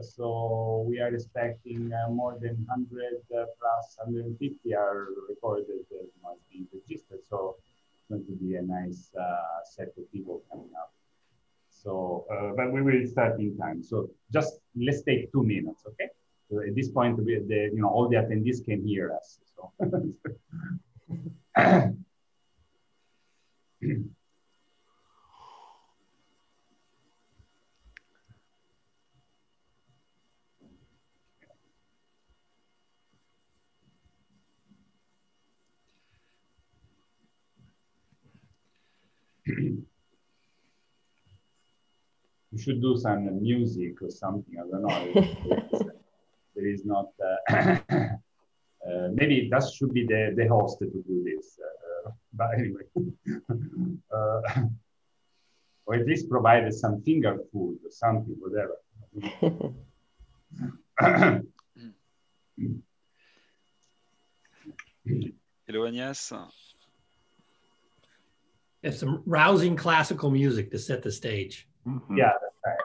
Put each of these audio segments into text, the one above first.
so we are expecting uh, more than 100 uh, plus 150 are recorded as must be registered. So it's going to be a nice uh, set of people coming up. So, uh, but we will start in time. So just let's take two minutes, okay? So at this point, we, the, you know, all the attendees can hear us. So. we should do some music or something. I don't know. there is not. Uh, uh, maybe that should be the, the host to do this. Uh, but anyway, uh, or at least provide some finger food or something, whatever. Hello, Agnès. Have some rousing classical music to set the stage. Mm -hmm. Yeah, that's right.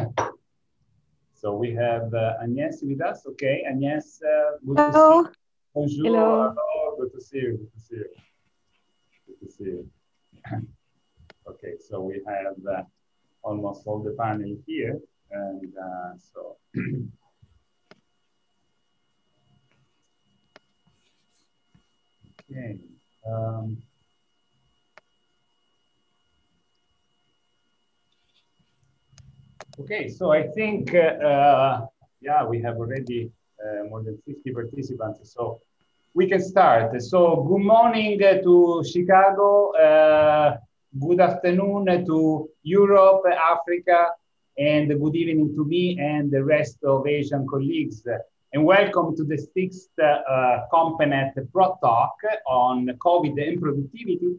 so we have uh, Agnès with us. Okay, Agnès, uh, good Hello. to see you. Bonjour. Hello. Hello. Good to see you. Good to see you. Good to see you. okay, so we have uh, almost all the panel here, and uh, so. okay. Um, Okay, so I think, uh, yeah, we have already uh, more than 50 participants, so we can start. So good morning uh, to Chicago, uh, good afternoon to Europe, Africa, and good evening to me and the rest of Asian colleagues. And welcome to the sixth uh, CompNet Pro Talk on COVID and productivity,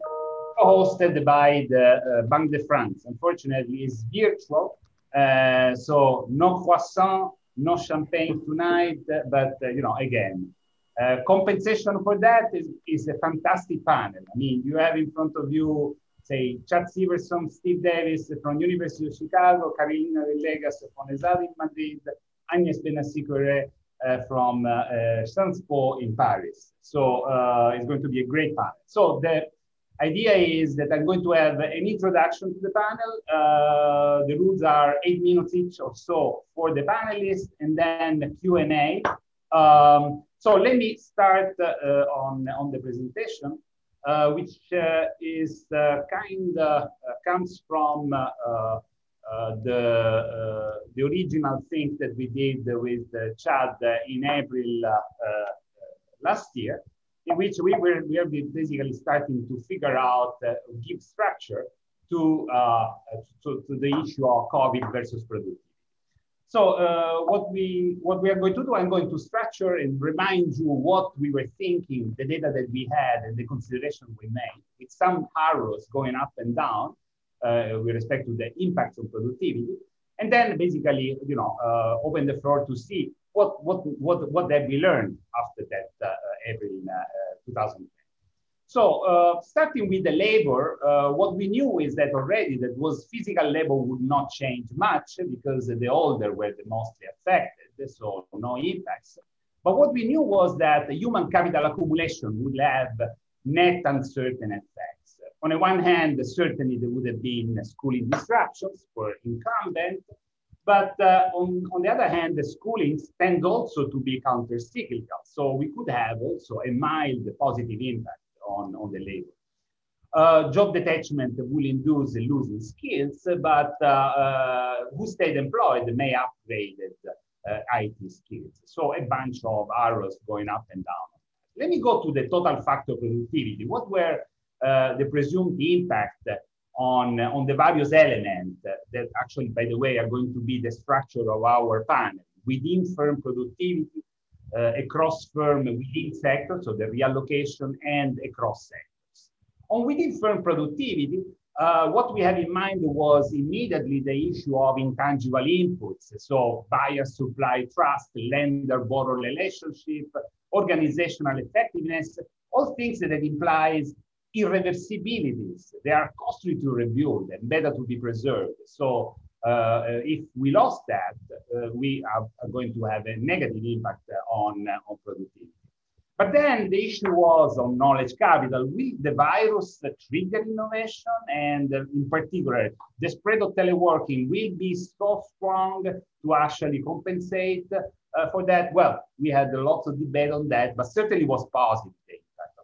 hosted by the uh, Banque de France. Unfortunately, it's virtual, uh, so no croissant, no champagne tonight, but uh, you know, again, uh, compensation for that is, is a fantastic panel. I mean, you have in front of you, say, Chad Syverson, Steve Davis from University of Chicago, Carolina Villegas from ESADE in Madrid, Agnes Bénassy-Quéré from uh, uh, Sciences Po in Paris. So it's going to be a great panel. So the idea is that I'm going to have an introduction to the panel. Uh, the rules are eight minutes each or so for the panelists, and then the Q&A. Um, so let me start uh, on, on the presentation, uh, which uh, is uh, kind of comes from the, the original thing that we did with Chad in April last year in which we were we basically starting to figure out uh, give structure to, uh, to, to the issue of COVID versus productivity. So uh, what we what we are going to do, I'm going to structure and remind you what we were thinking, the data that we had, and the consideration we made, with some arrows going up and down uh, with respect to the impacts on productivity, and then basically, you know, uh, open the floor to see what what what what have we learned after that uh, April 2010. So uh, starting with the labor, uh, what we knew is that already that was physical labor would not change much because the older were the mostly affected, so no impacts. But what we knew was that human capital accumulation would have net uncertain effects. On the one hand, certainly there would have been schooling disruptions for incumbent, but uh, on, on the other hand, the schoolings tend also to be counter-cyclical. So we could have also a mild positive impact on, on the labor. Uh, job detachment will induce losing skills, but uh, uh who stayed employed may upgrade uh, IT skills. So a bunch of arrows going up and down. Let me go to the total factor productivity. What were the presumed impact on, on the various elements that actually, by the way, are going to be the structure of our panel within firm productivity, uh, across firm within sectors, so the reallocation and across sectors. On within firm productivity, uh, what we have in mind was immediately the issue of intangible inputs. So buyer supply trust, lender borrower relationship, organizational effectiveness, all things that implies irreversibilities. They are costly to rebuild and better to be preserved. So uh, if we lost that, uh, we are, going to have a negative impact on, uh, on productivity. But then the issue was on knowledge capital. Will the virus trigger innovation? And in particular, the spread of teleworking will be so strong to actually compensate uh, for that? Well, we had lots of debate on that, but certainly was positive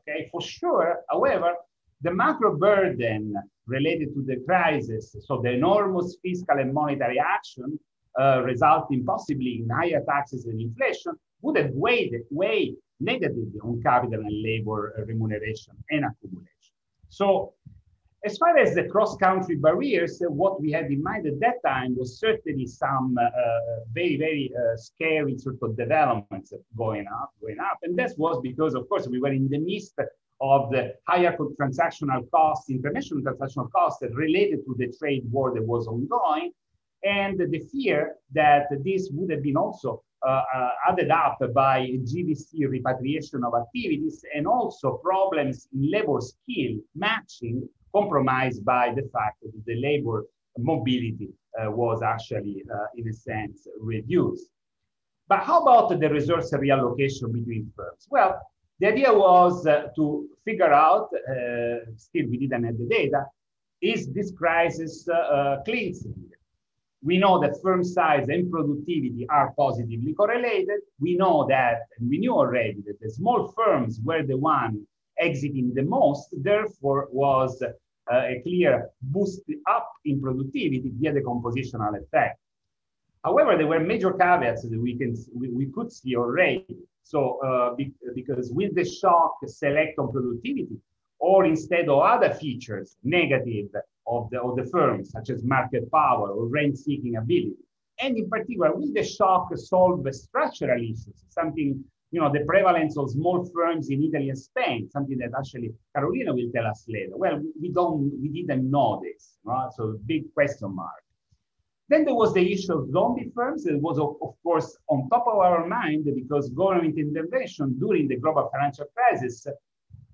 okay? For sure, however, the macro burden related to the crisis, so the enormous fiscal and monetary action uh, resulting possibly in higher taxes and inflation, would have weighed, weighed negatively on capital and labor remuneration and accumulation. So as far as the cross-country barriers, uh, what we had in mind at that time was certainly some uh, uh, very, very uh, scary sort of developments going up, going up. And that was because, of course, we were in the midst of the higher transactional costs, international transactional costs related to the trade war that was ongoing, and the fear that this would have been also uh, uh, added up by GVC repatriation of activities and also problems in labor skill matching compromised by the fact that the labor mobility uh, was actually, uh, in a sense, reduced. But how about the resource reallocation between firms? Well, the idea was uh, to figure out, uh, still we didn't have the data, is this crisis uh, uh, cleansing? We know that firm size and productivity are positively correlated. We know that, and we knew already that the small firms were the one exiting the most, therefore was a clear boost up in productivity via the compositional effect. However, there were major caveats that we can we, we could see already. So uh, be, because with the shock select on productivity, or instead of other features negative of the, of the firm, such as market power or rent-seeking ability, and in particular, will the shock solve structural issues, something you know, the prevalence of small firms in Italy and Spain, something that actually Carolina will tell us later. Well, we don't, we didn't know this, right? So big question mark. Then there was the issue of zombie firms. It was, of, of course, on top of our mind because government intervention during the global financial crisis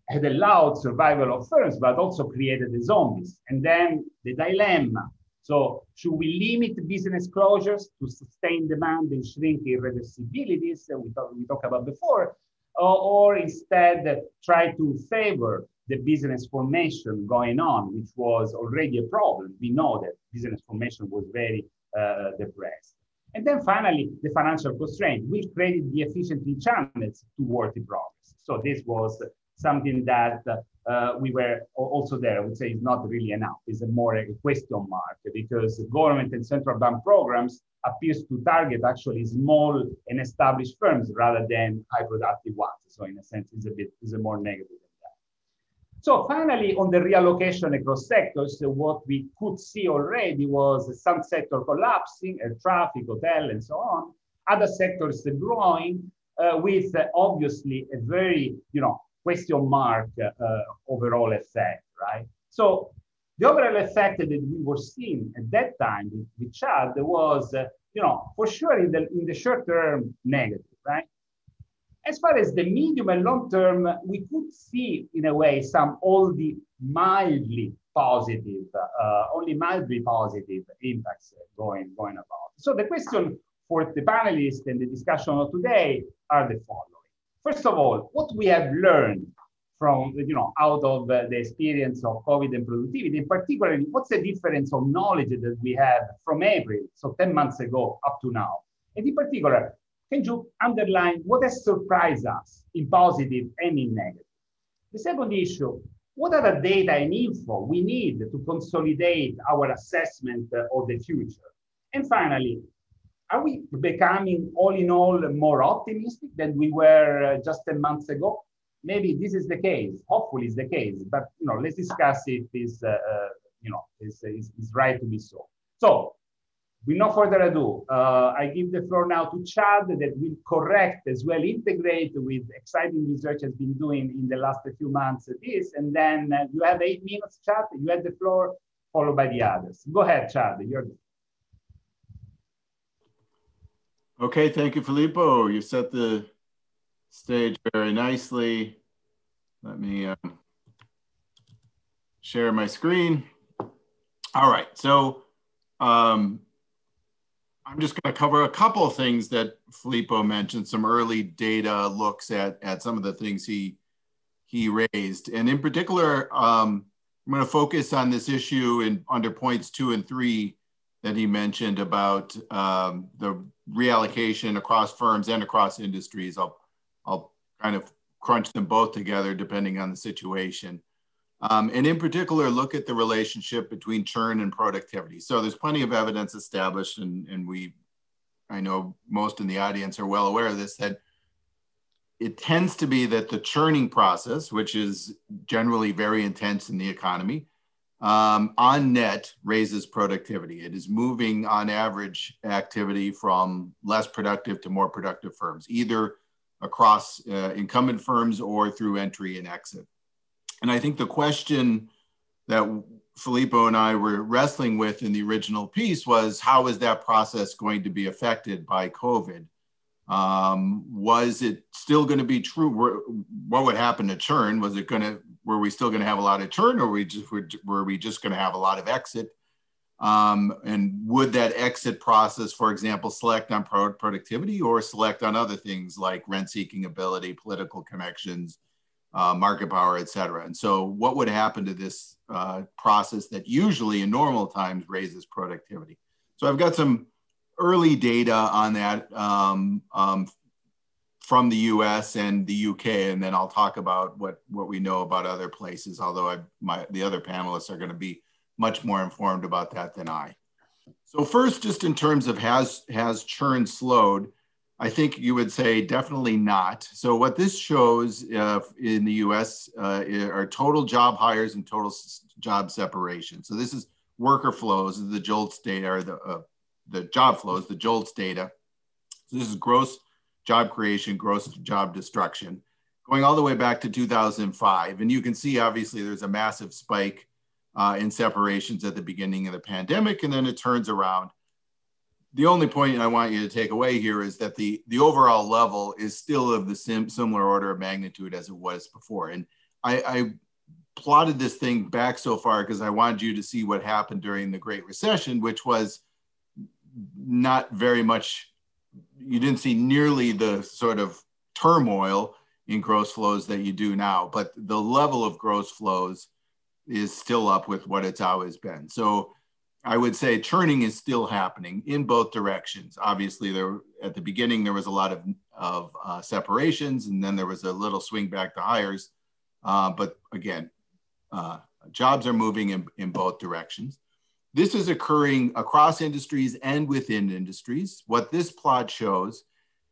had allowed survival of firms, but also created the zombies. And then the dilemma so should we limit business closures to sustain demand and shrink irreversibilities that we, we talked about before, or, or instead try to favor the business formation going on, which was already a problem. We know that business formation was very uh, depressed. And then finally, the financial constraint, which created the efficiency channels towards the progress. So this was something that uh, we were also there. I would say is not really enough. It's a more a question mark because government and central bank programs appears to target actually small and established firms rather than high productive ones. So in a sense, it's a bit is a more negative than that. So finally, on the reallocation across sectors, what we could see already was some sector collapsing, air traffic, hotel, and so on. Other sectors growing uh, with uh, obviously a very, you know, question mark uh, overall effect, right? So the overall effect that we were seeing at that time with, with Chad was, uh, you know, for sure in the, in the short term negative, right? As far as the medium and long term, we could see in a way some only mildly positive, uh, only mildly positive impacts going, going about. So the question for the panelists and the discussion of today are the following. First of all, what we have learned from, you know, out of uh, the experience of COVID and productivity, in particular, what's the difference of knowledge that we have from April, so 10 months ago up to now? And in particular, can you underline what has surprised us in positive and in negative? The second issue, what are the data and info we need to consolidate our assessment of the future? And finally, are we becoming all in all more optimistic than we were uh, just 10 months ago? Maybe this is the case. Hopefully, it's the case. But you know, let's discuss if it's uh, uh, you know is, right to be so. So, with no further ado, uh, I give the floor now to Chad that will correct as well, integrate with exciting research has been doing in the last few months this, and then uh, you have eight minutes, Chad. You have the floor, followed by the others. Go ahead, Chad. You're Okay, thank you, Filippo. You set the stage very nicely. Let me um, share my screen. All right, so um, I'm just going to cover a couple of things that Filippo mentioned, some early data looks at, at some of the things he, he raised. And in particular, um, I'm going to focus on this issue in under points two and three that he mentioned about um, the reallocation across firms and across industries. I'll, I'll kind of crunch them both together depending on the situation. Um, and in particular, look at the relationship between churn and productivity. So there's plenty of evidence established, and, and we, I know most in the audience are well aware of this, that it tends to be that the churning process, which is generally very intense in the economy, um, on net raises productivity. It is moving on average activity from less productive to more productive firms, either across uh, incumbent firms or through entry and exit. And I think the question that Filippo and I were wrestling with in the original piece was how is that process going to be affected by COVID? Um, was it still going to be true? What would happen to churn? Was it going to, were we still going to have a lot of churn or we just, were, were we just going to have a lot of exit? Um, and would that exit process, for example, select on pro productivity or select on other things like rent seeking ability, political connections, uh, market power, et cetera. And so what would happen to this uh, process that usually in normal times raises productivity? So I've got some early data on that um, um, from the US and the UK, and then I'll talk about what, what we know about other places, although I, my, the other panelists are gonna be much more informed about that than I. So first, just in terms of has, has churn slowed, I think you would say definitely not. So what this shows uh, in the U.S. Uh, are total job hires and total job separation. So this is worker flows, the JOLTS data, or the uh, the job flows, the JOLTS data. So this is gross job creation, gross job destruction, going all the way back to 2005. And you can see, obviously, there's a massive spike uh, in separations at the beginning of the pandemic, and then it turns around the only point I want you to take away here is that the the overall level is still of the sim, similar order of magnitude as it was before. And I, I plotted this thing back so far because I wanted you to see what happened during the Great Recession, which was not very much. You didn't see nearly the sort of turmoil in gross flows that you do now, but the level of gross flows is still up with what it's always been. So I would say churning is still happening in both directions. Obviously, there at the beginning there was a lot of of uh, separations, and then there was a little swing back to hires. Uh, but again, uh, jobs are moving in, in both directions. This is occurring across industries and within industries. What this plot shows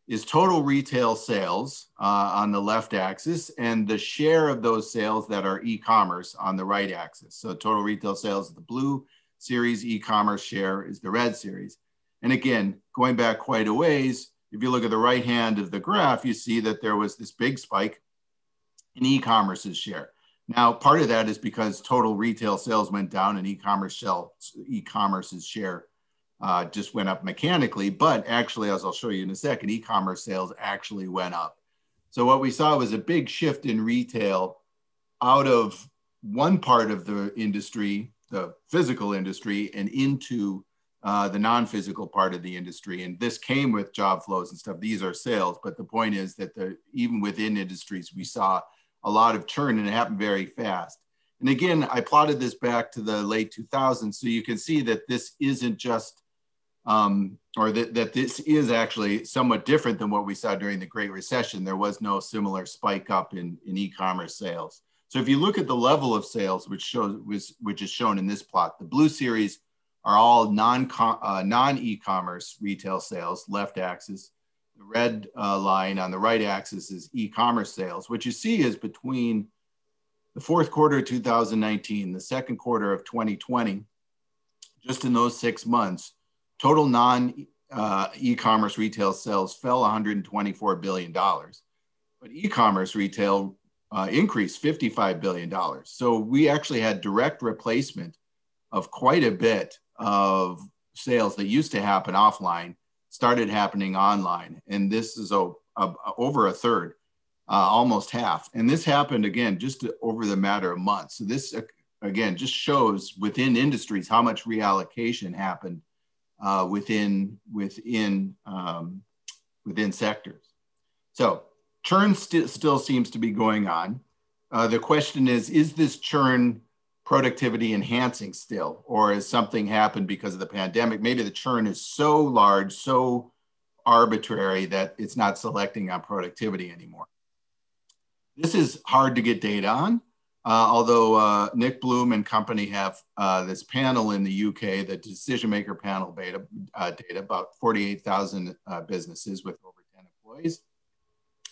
is total retail sales uh, on the left axis and the share of those sales that are e-commerce on the right axis. So total retail sales the blue series e-commerce share is the red series. And again, going back quite a ways, if you look at the right hand of the graph, you see that there was this big spike in e-commerce's share. Now, part of that is because total retail sales went down and e-commerce e-commerce's share uh, just went up mechanically. But actually, as I'll show you in a second, e-commerce sales actually went up. So what we saw was a big shift in retail out of one part of the industry the physical industry and into uh, the non-physical part of the industry. And this came with job flows and stuff. These are sales, but the point is that the, even within industries, we saw a lot of churn and it happened very fast. And again, I plotted this back to the late 2000s. So you can see that this isn't just, um, or that, that this is actually somewhat different than what we saw during the Great Recession. There was no similar spike up in, in e-commerce sales. So if you look at the level of sales, which shows which is shown in this plot, the blue series are all non uh, non e-commerce retail sales, left axis. The red uh, line on the right axis is e-commerce sales. What you see is between the fourth quarter of 2019, the second quarter of 2020, just in those six months, total non uh, e-commerce retail sales fell 124 billion dollars, but e-commerce retail uh, increased $55 billion. So we actually had direct replacement of quite a bit of sales that used to happen offline started happening online. And this is a, a over a third, uh, almost half. And this happened again just over the matter of months. So this again, just shows within industries how much reallocation happened uh, within, within, um, within sectors. So churn st still seems to be going on. Uh, the question is, is this churn productivity enhancing still, or has something happened because of the pandemic? Maybe the churn is so large, so arbitrary that it's not selecting on productivity anymore. This is hard to get data on, uh, although uh, Nick Bloom and company have uh, this panel in the UK, the decision maker panel beta, uh, data, about 48,000 uh, businesses with over 10 employees.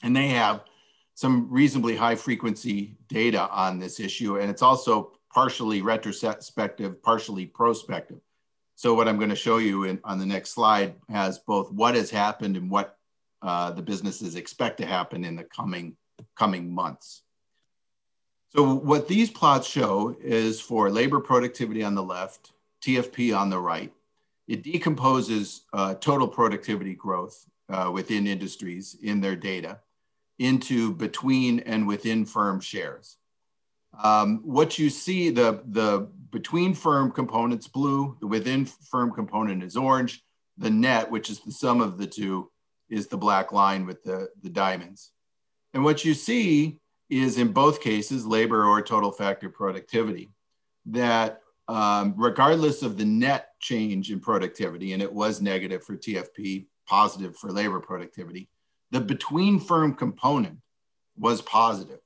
And they have some reasonably high frequency data on this issue. And it's also partially retrospective, partially prospective. So what I'm going to show you in, on the next slide has both what has happened and what uh, the businesses expect to happen in the coming, coming months. So what these plots show is for labor productivity on the left, TFP on the right. It decomposes uh, total productivity growth uh, within industries in their data into between and within firm shares. Um, what you see, the, the between firm components blue, the within firm component is orange. The net, which is the sum of the two, is the black line with the, the diamonds. And what you see is in both cases, labor or total factor productivity, that um, regardless of the net change in productivity, and it was negative for TFP, positive for labor productivity, the between firm component was positive.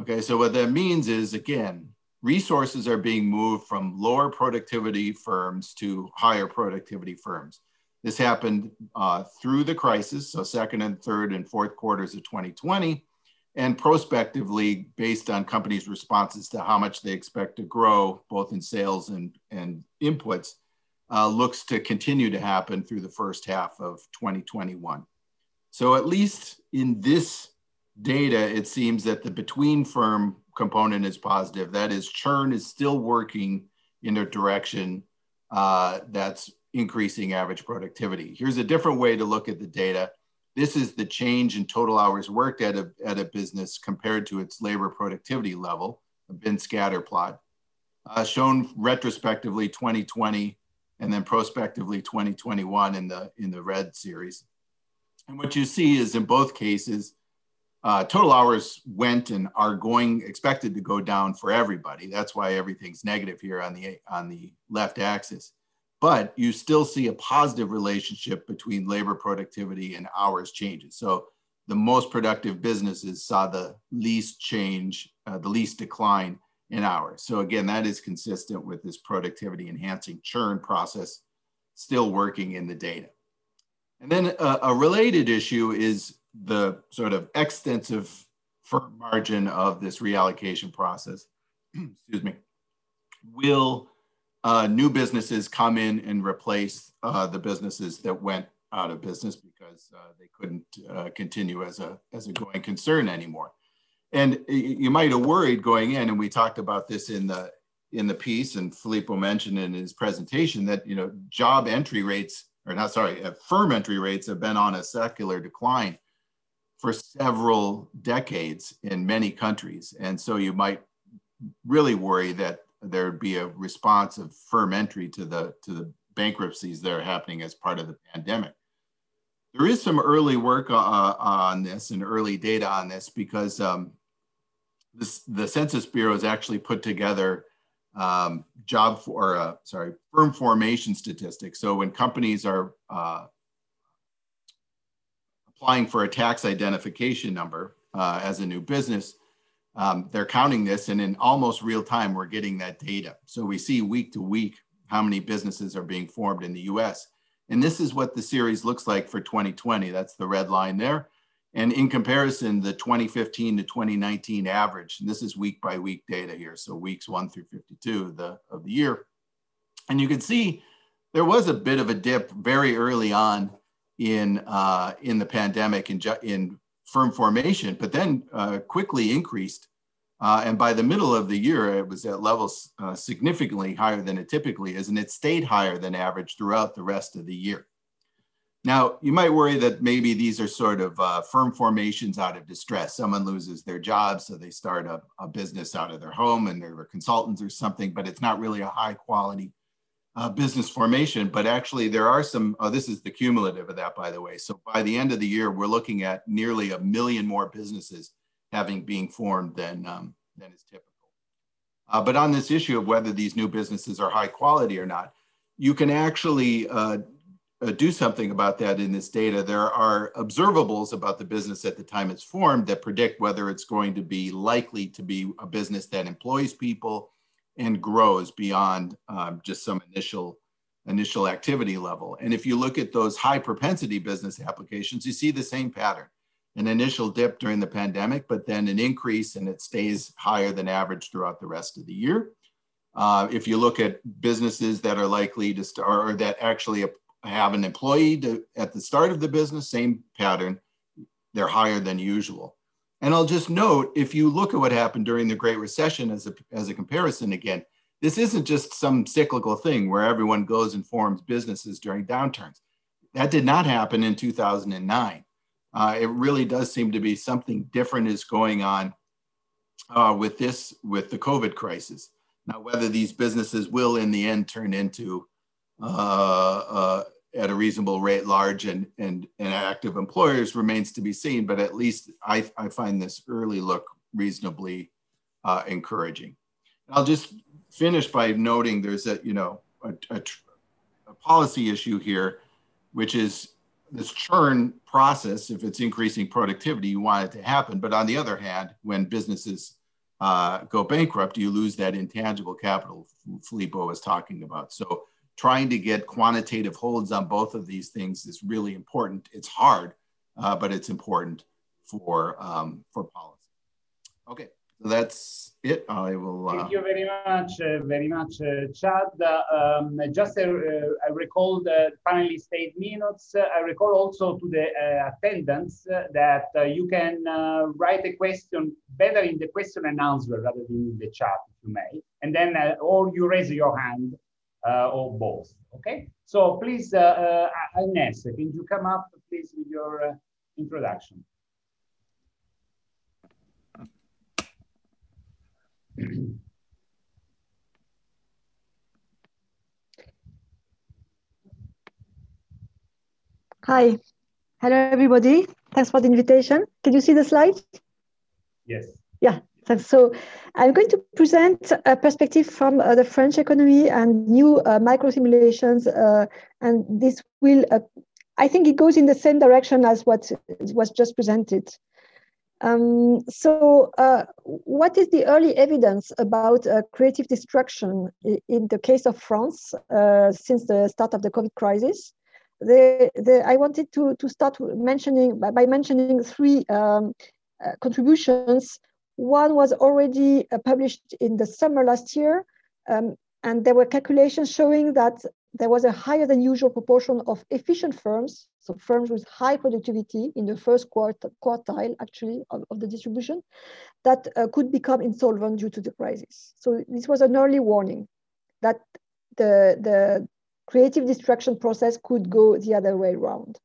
Okay, so what that means is again, resources are being moved from lower productivity firms to higher productivity firms. This happened uh, through the crisis, so second and third and fourth quarters of 2020, and prospectively based on companies' responses to how much they expect to grow, both in sales and, and inputs, uh, looks to continue to happen through the first half of 2021. So at least in this data, it seems that the between firm component is positive. That is, churn is still working in a direction uh, that's increasing average productivity. Here's a different way to look at the data. This is the change in total hours worked at a, at a business compared to its labor productivity level, a bin scatter plot, uh, shown retrospectively 2020 and then prospectively 2021 in the, in the red series. And what you see is in both cases, uh, total hours went and are going expected to go down for everybody. That's why everything's negative here on the on the left axis. But you still see a positive relationship between labor productivity and hours changes. So the most productive businesses saw the least change, uh, the least decline in hours. So again, that is consistent with this productivity enhancing churn process still working in the data. And then a, a related issue is the sort of extensive firm margin of this reallocation process. Excuse me. Will uh, new businesses come in and replace uh, the businesses that went out of business because uh, they couldn't uh, continue as a as a going concern anymore? And you might have worried going in, and we talked about this in the in the piece, and Filippo mentioned in his presentation that you know job entry rates or not sorry, uh, firm entry rates have been on a secular decline for several decades in many countries. And so you might really worry that there'd be a response of firm entry to the, to the bankruptcies that are happening as part of the pandemic. There is some early work uh, on this and early data on this because um, this, the Census Bureau has actually put together um, job for, uh, sorry, firm formation statistics. So when companies are uh, applying for a tax identification number uh, as a new business, um, they're counting this and in almost real time, we're getting that data. So we see week to week how many businesses are being formed in the US. And this is what the series looks like for 2020. That's the red line there. And in comparison, the 2015 to 2019 average, and this is week by week data here, so weeks one through 52 of the, of the year. And you can see there was a bit of a dip very early on in, uh, in the pandemic in, in firm formation, but then uh, quickly increased. Uh, and by the middle of the year, it was at levels uh, significantly higher than it typically is, and it stayed higher than average throughout the rest of the year. Now, you might worry that maybe these are sort of uh, firm formations out of distress. Someone loses their job, so they start a, a, business out of their home and they're consultants or something, but it's not really a high quality uh, business formation. But actually, there are some, oh, this is the cumulative of that, by the way. So by the end of the year, we're looking at nearly a million more businesses having being formed than, um, than is typical. Uh, but on this issue of whether these new businesses are high quality or not, you can actually uh, uh, do something about that in this data. There are observables about the business at the time it's formed that predict whether it's going to be likely to be a business that employs people and grows beyond um, just some initial initial activity level. And if you look at those high propensity business applications, you see the same pattern. An initial dip during the pandemic, but then an increase and it stays higher than average throughout the rest of the year. Uh, if you look at businesses that are likely to start or that actually have an employee to, at the start of the business, same pattern, they're higher than usual. And I'll just note, if you look at what happened during the Great Recession as a, as a comparison again, this isn't just some cyclical thing where everyone goes and forms businesses during downturns. That did not happen in 2009. Uh, it really does seem to be something different is going on uh, with this, with the COVID crisis. Now, whether these businesses will in the end turn into uh, uh, at a reasonable rate large and, and, and active employers remains to be seen, but at least I, I find this early look reasonably uh, encouraging. I'll just finish by noting there's a, you know, a, a, a policy issue here, which is this churn process, if it's increasing productivity, you want it to happen. But on the other hand, when businesses uh, go bankrupt, you lose that intangible capital Filippo was talking about. So trying to get quantitative holds on both of these things is really important. It's hard, uh, but it's important for um, for policy. Okay, so that's it. I will. Uh... Thank you very much, uh, very much, uh, Chad. Um, just uh, I recall the panelist minutes. I recall also to the uh, attendants that you can write a question better in the question and answer rather than in the chat, if you may, and then or you raise your hand uh, or both. Okay, so please, uh, uh, Agnes, can you come up, please, with your introduction? Hi. Hello, everybody. Thanks for the invitation. Can you see the slides? Yes. Yeah, so I'm going to present a perspective from uh, the French economy and new uh, micro simulations. Uh, and this will, uh, I think it goes in the same direction as what was just presented. Um, so uh, what is the early evidence about uh, creative destruction in the case of France since the start of the COVID crisis? The, the, I wanted to, to start mentioning by, mentioning three um, contributions one was already uh, published in the summer last year, um, and there were calculations showing that there was a higher than usual proportion of efficient firms, so firms with high productivity in the first quartile actually of, of the distribution, that uh, could become insolvent due to the crisis. So this was an early warning that the, the creative destruction process could go the other way around.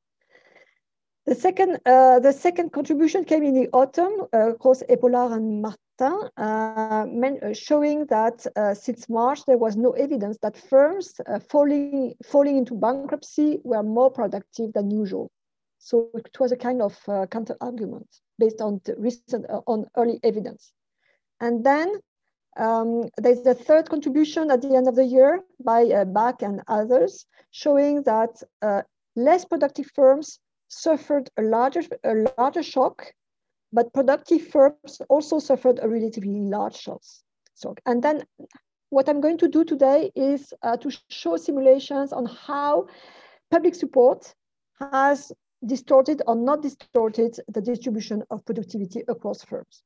The second, uh, the second contribution came in the autumn, uh, across Epaulard and Martin, uh, uh, showing that uh, since March, there was no evidence that firms uh, falling, falling into bankruptcy were more productive than usual. So it was a kind of counter argument based on recent, on early evidence. And then um, there's the third contribution at the end of the year by Bach and others, showing that less productive firms suffered a larger, a larger shock, but productive firms also suffered a relatively large shock. And then what I'm going to do today is uh, to show simulations on how public support has distorted or not distorted the distribution of productivity across firms.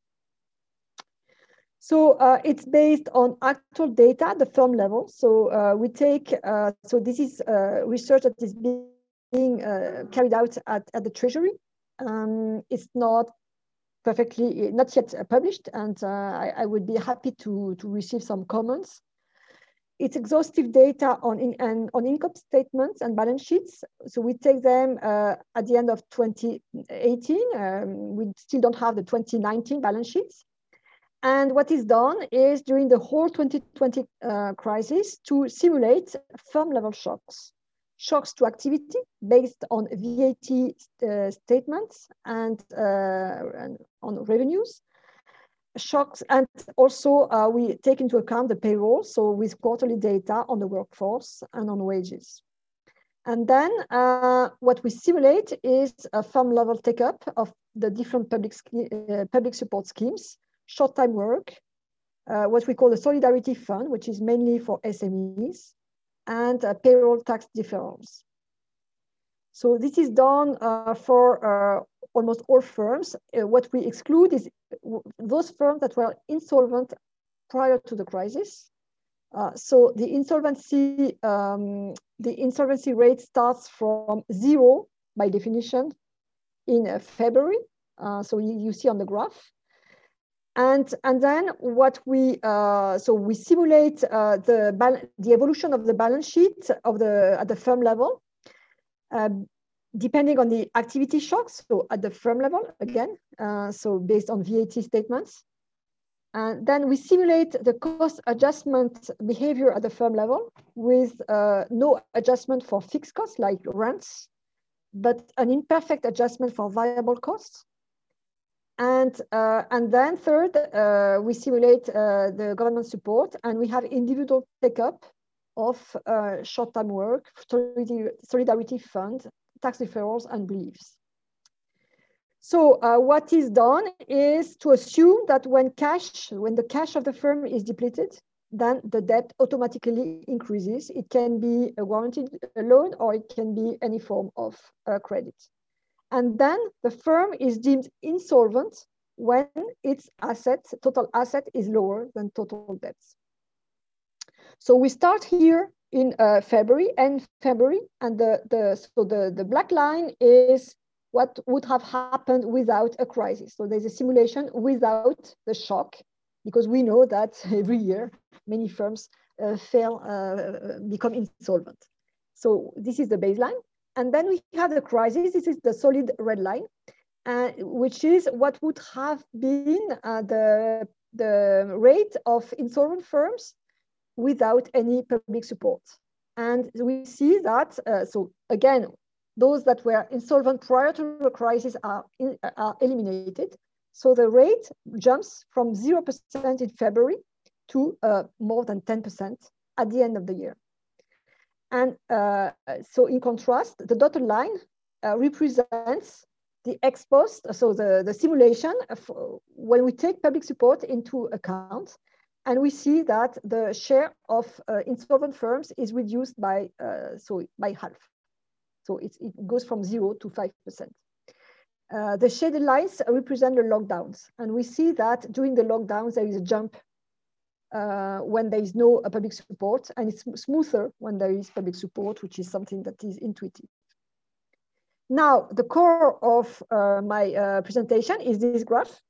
So uh, it's based on actual data, the firm level. So uh, we take, uh, so this is uh, research that is being being uh, carried out at, at the Treasury. Um, it's not perfectly, not yet published, and uh, I, I, would be happy to, to receive some comments. it's exhaustive data on, in, and, on income statements and balance sheets. So we take them uh, at the end of 2018. Um, we still don't have the 2019 balance sheets. And what is done is during the whole 2020 uh, crisis to simulate firm level shocks, shocks to activity based on VAT uh, statements and, uh, and on revenues, shocks, and also uh, we take into account the payroll, so with quarterly data on the workforce and on wages. And then uh, what we simulate is a firm level take up of the different public, uh, public support schemes, short time work, uh, what we call the Solidarity Fund, which is mainly for SMEs, and uh, payroll tax deferrals. So this is done uh, for almost all firms. what we exclude is those firms that were insolvent prior to the crisis. Uh, so the insolvency, um, the insolvency rate starts from zero by definition in uh, February. Uh, so you, you, see on the graph. And, and then what we, uh, so we simulate uh, the, the evolution of the balance sheet of the, at the firm level. Um, depending on the activity shocks, so at the firm level again, uh, so based on VAT statements. And then we simulate the cost adjustment behavior at the firm level with uh, no adjustment for fixed costs like rents, but an imperfect adjustment for variable costs. And, uh, and then third, uh, we simulate uh, the government support and we have individual take-up of uh, short-time work, solidarity fund, tax deferrals and beliefs. So uh, what is done is to assume that when cash, when the cash of the firm is depleted, then the debt automatically increases. It can be a warranted loan or it can be any form of uh, credit. And then the firm is deemed insolvent when its asset, total asset is lower than total debts. So we start here in uh, February, and February, and the, the, so the, the black line is what would have happened without a crisis. So there's a simulation without the shock, because we know that every year many firms uh, fail, uh, become insolvent. So this is the baseline. And then we have the crisis. This is the solid red line, uh, which is what would have been uh, the, the rate of insolvent firms without any public support. And we see that, uh, so again, those that were insolvent prior to the crisis are, in, are eliminated. So the rate jumps from 0% in February to uh, more than 10% at the end of the year. And uh, so in contrast, the dotted line uh, represents the ex post, so the, the simulation of when we take public support into account and we see that the share of uh, insolvent firms is reduced by, uh, so by half. So it goes from zero to 5%. Uh, the shaded lines represent the lockdowns. And we see that during the lockdowns, there is a jump uh, when there is no uh, public support, and it's smoother when there is public support, which is something that is intuitive. Now, the core of uh, my presentation is this graph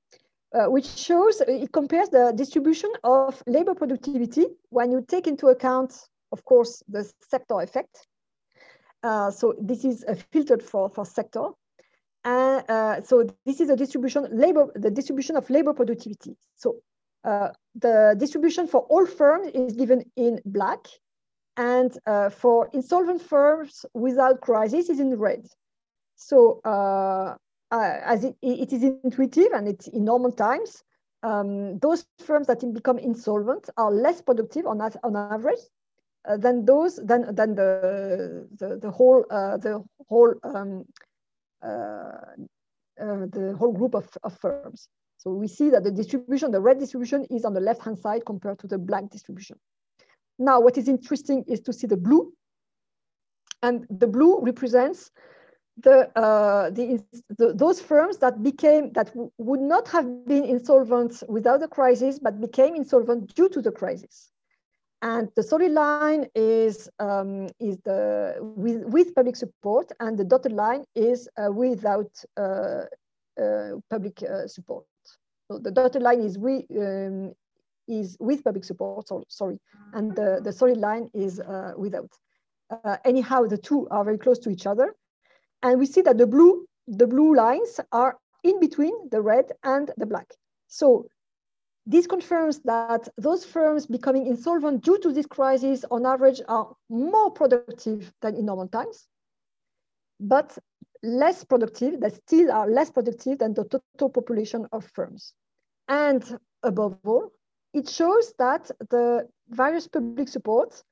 uh, which shows, it compares the distribution of labor productivity when you take into account, of course, the sector effect. Uh, so this is uh, filtered for, for sector. And uh, so this is a distribution labor, the distribution of labor productivity. So uh, the distribution for all firms is given in black, and uh, for insolvent firms without crisis is in red. So uh, as it, it is intuitive and it's in normal times, um, those firms that become insolvent are less productive on, on average uh, than those than than the the, the whole uh, the whole um, uh, uh, the whole group of, of firms. So we see that the distribution, the red distribution, is on the left hand side compared to the black distribution. Now, what is interesting is to see the blue, and the blue represents the, uh, the, the, those firms that became that would not have been insolvent without the crisis, but became insolvent due to the crisis. And the solid line is um, is the with with public support, and the dotted line is uh, without uh, uh public uh, support. So the dotted line is we um, is with public support, so, sorry, and the, the solid line is uh, without. Uh, anyhow, the two are very close to each other. And we see that the blue, the blue lines are in between the red and the black. So this confirms that those firms becoming insolvent due to this crisis on average are more productive than in normal times, but less productive, that still are less productive than the total population of firms. And above all, it shows that the various public supports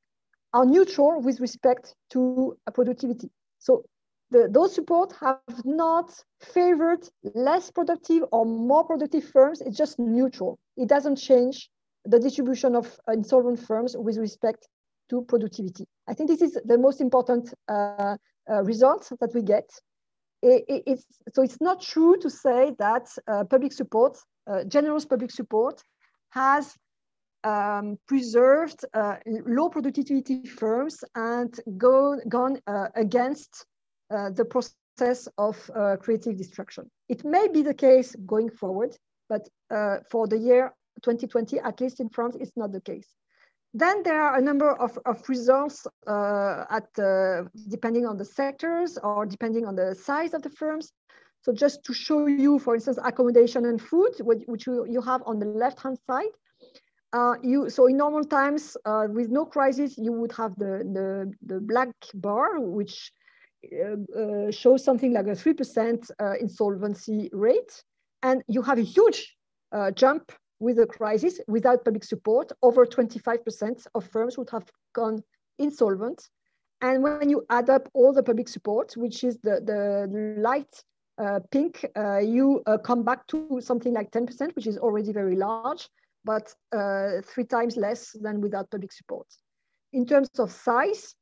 are neutral with respect to productivity. So the, those support have not favored less productive or more productive firms. It's just neutral. It doesn't change the distribution of insolvent firms with respect to productivity. I think this is the most important uh, uh, result that we get. It, it, it's, so it's not true to say that uh, public support, uh, generous public support, has um, preserved uh, low productivity firms and go, gone uh, against uh, the process of uh, creative destruction. It may be the case going forward, but for the year 2020, at least in France, it's not the case. Then there are a number of, of results uh, at depending on the sectors or depending on the size of the firms. So just to show you, for instance, accommodation and food, which you, you have on the left-hand side. Uh, you, so in normal times, uh, with no crisis, you would have the, the, the black bar, which uh, uh, shows something like a 3% uh, insolvency rate. And you have a huge jump with the crisis without public support. Over 25% of firms would have gone insolvent. And when you add up all the public support, which is the, the light uh, pink, uh, you uh, come back to something like 10%, which is already very large, but three times less than without public support. In terms of size,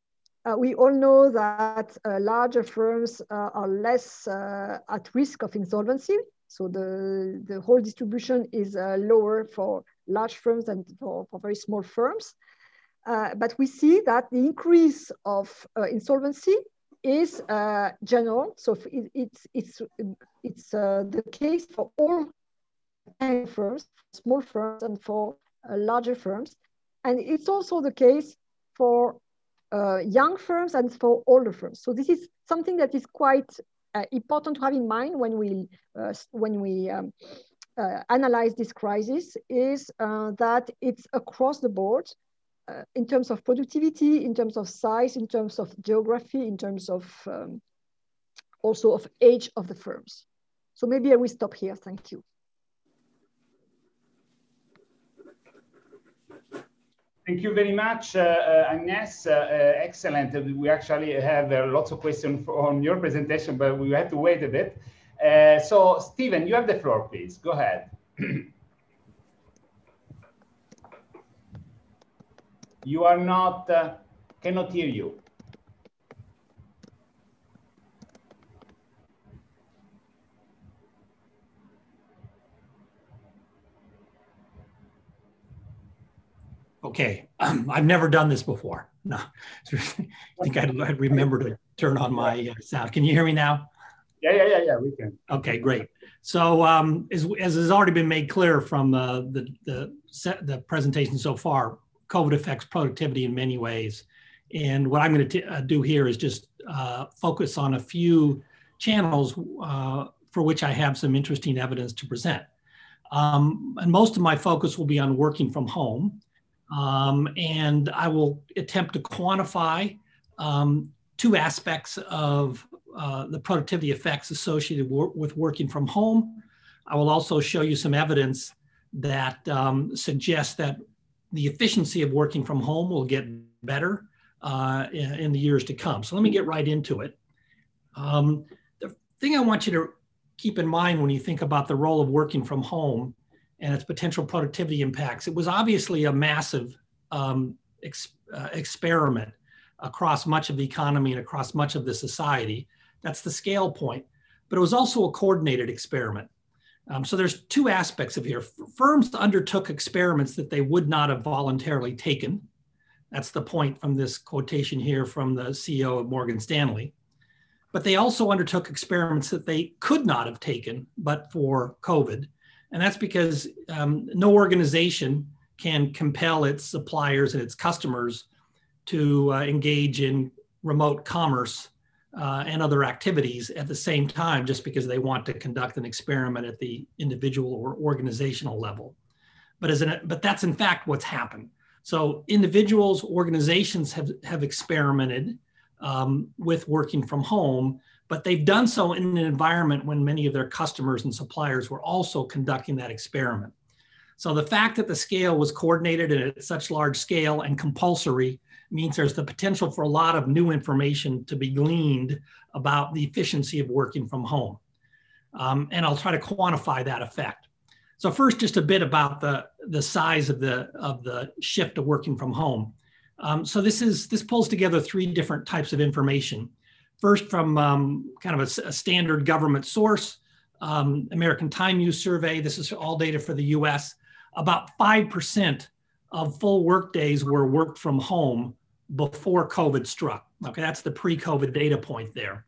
uh, we all know that uh, larger firms uh, are less uh, at risk of insolvency. So the, the whole distribution is uh, lower for large firms than for, for very small firms. Uh, but we see that the increase of insolvency is general. So it, it's, it's, it's the case for all firms, small firms, and for larger firms. And it's also the case for uh, young firms and for older firms. So this is something that is quite uh, important to have in mind when we, uh, when we um, uh, analyze this crisis is uh, that it's across the board uh, in terms of productivity, in terms of size, in terms of geography, in terms of um, also of age of the firms. So maybe I will stop here. Thank you. Thank you very much, uh, uh Agnes. Uh, uh, excellent. We actually have uh, lots of questions on your presentation, but we have to wait a bit. Uh, so, Stephen, you have the floor, please. Go ahead. you are not, cannot hear you. Okay, um, I've never done this before. No, I think I'd, I'd, remember to turn on my uh, sound. Can you hear me now? Yeah, yeah, yeah, yeah, we can. Okay, great. So um, as, as has already been made clear from uh, the, the, set, the presentation so far, COVID affects productivity in many ways. And what I'm going to uh, do here is just uh, focus on a few channels uh, for which I have some interesting evidence to present. Um, and most of my focus will be on working from home. Um, and I will attempt to quantify um, two aspects of uh, the productivity effects associated with working from home. I will also show you some evidence that um, suggests that the efficiency of working from home will get better uh, in, in, the years to come. So let me get right into it. Um, the thing I want you to keep in mind when you think about the role of working from home and its potential productivity impacts. It was obviously a massive um, ex, uh, experiment across much of the economy and across much of the society. That's the scale point. But it was also a coordinated experiment. Um, so there's two aspects of here. Firms undertook experiments that they would not have voluntarily taken. That's the point from this quotation here from the CEO of Morgan Stanley. But they also undertook experiments that they could not have taken but for COVID. And that's because um, no organization can compel its suppliers and its customers to uh, engage in remote commerce uh, and other activities at the same time just because they want to conduct an experiment at the individual or organizational level. But, as an, but that's in fact what's happened. So individuals, organizations have, have experimented um, with working from home, but they've done so in an environment when many of their customers and suppliers were also conducting that experiment. So the fact that the scale was coordinated at such large scale and compulsory means there's the potential for a lot of new information to be gleaned about the efficiency of working from home. Um, and I'll try to quantify that effect. So first, just a bit about the, the size of the, of the shift to working from home. Um, so this is this pulls together three different types of information. First, from um, kind of a, a, standard government source, um, American Time Use Survey. This is all data for the U.S. About five percent of full work days were worked from home before COVID struck. Okay, that's the pre-COVID data point there.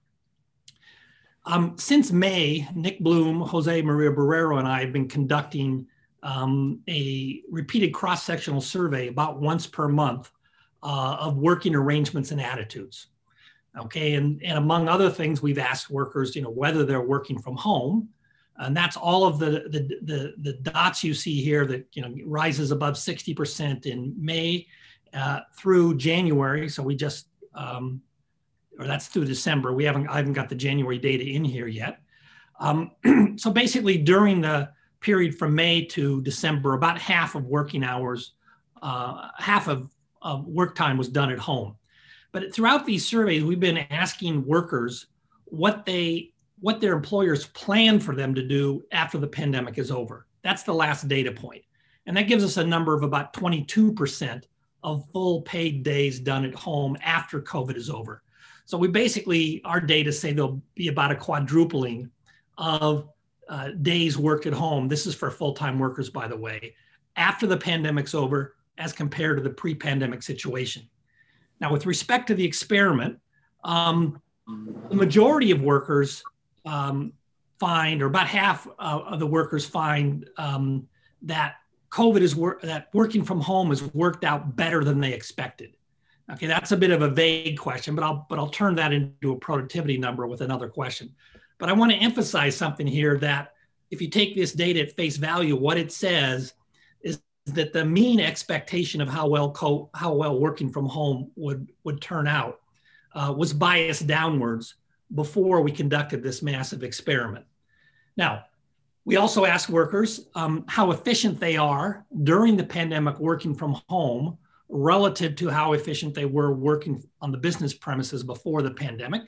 Um, since May, Nick Bloom, Jose Maria Barrero, and I have been conducting um, a repeated cross-sectional survey about once per month uh, of working arrangements and attitudes. Okay, and, and among other things, we've asked workers, you know, whether they're working from home, and that's all of the, the, the, the dots you see here that, you know, rises above 60% in May uh, through January. So we just, um, or that's through December. We haven't, I haven't got the January data in here yet. Um, so basically during the period from May to December, about half of working hours, uh, half of, of work time was done at home. But throughout these surveys, we've been asking workers what they what their employers plan for them to do after the pandemic is over. That's the last data point. And that gives us a number of about 22% of full paid days done at home after COVID is over. So we basically, our data say there'll be about a quadrupling of uh, days worked at home. This is for full-time workers, by the way, after the pandemic's over as compared to the pre-pandemic situation. Now, with respect to the experiment, um, the majority of workers um, find, or about half uh, of the workers find um, that COVID is work that working from home has worked out better than they expected. Okay, that's a bit of a vague question, but I'll but I'll turn that into a productivity number with another question. But I want to emphasize something here that if you take this data at face value, what it says that the mean expectation of how well co- how well working from home would would turn out uh, was biased downwards before we conducted this massive experiment. Now, we also ask workers um, how efficient they are during the pandemic working from home relative to how efficient they were working on the business premises before the pandemic.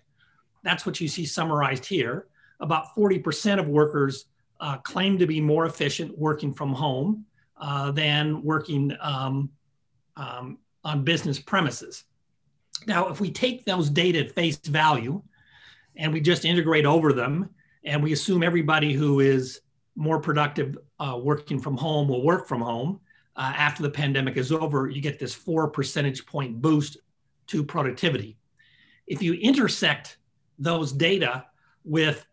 That's what you see summarized here. About 40% of workers uh, claim to be more efficient working from home uh, than working um, um, on business premises. Now, if we take those data at face value and we just integrate over them and we assume everybody who is more productive uh, working from home will work from home. Uh, after the pandemic is over, you get this four percentage point boost to productivity. If you intersect those data with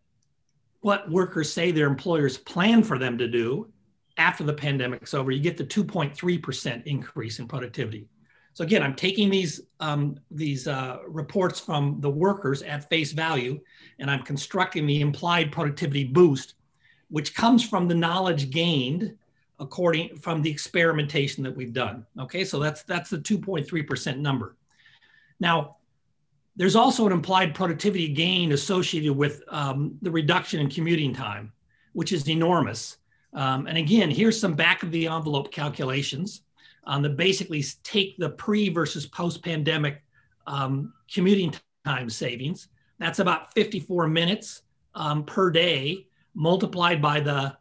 what workers say their employers plan for them to do after the pandemic's over, you get the 2.3% increase in productivity. So again, I'm taking these um, these uh, reports from the workers at face value, and I'm constructing the implied productivity boost which comes from the knowledge gained according from the experimentation that we've done. Okay, so that's that's the 2.3% number. Now, there's also an implied productivity gain associated with um, the reduction in commuting time, which is enormous. Um, and again, here's some back of the envelope calculations um, that basically take the pre versus post pandemic um, commuting time savings. That's about 54 minutes um, per day multiplied by the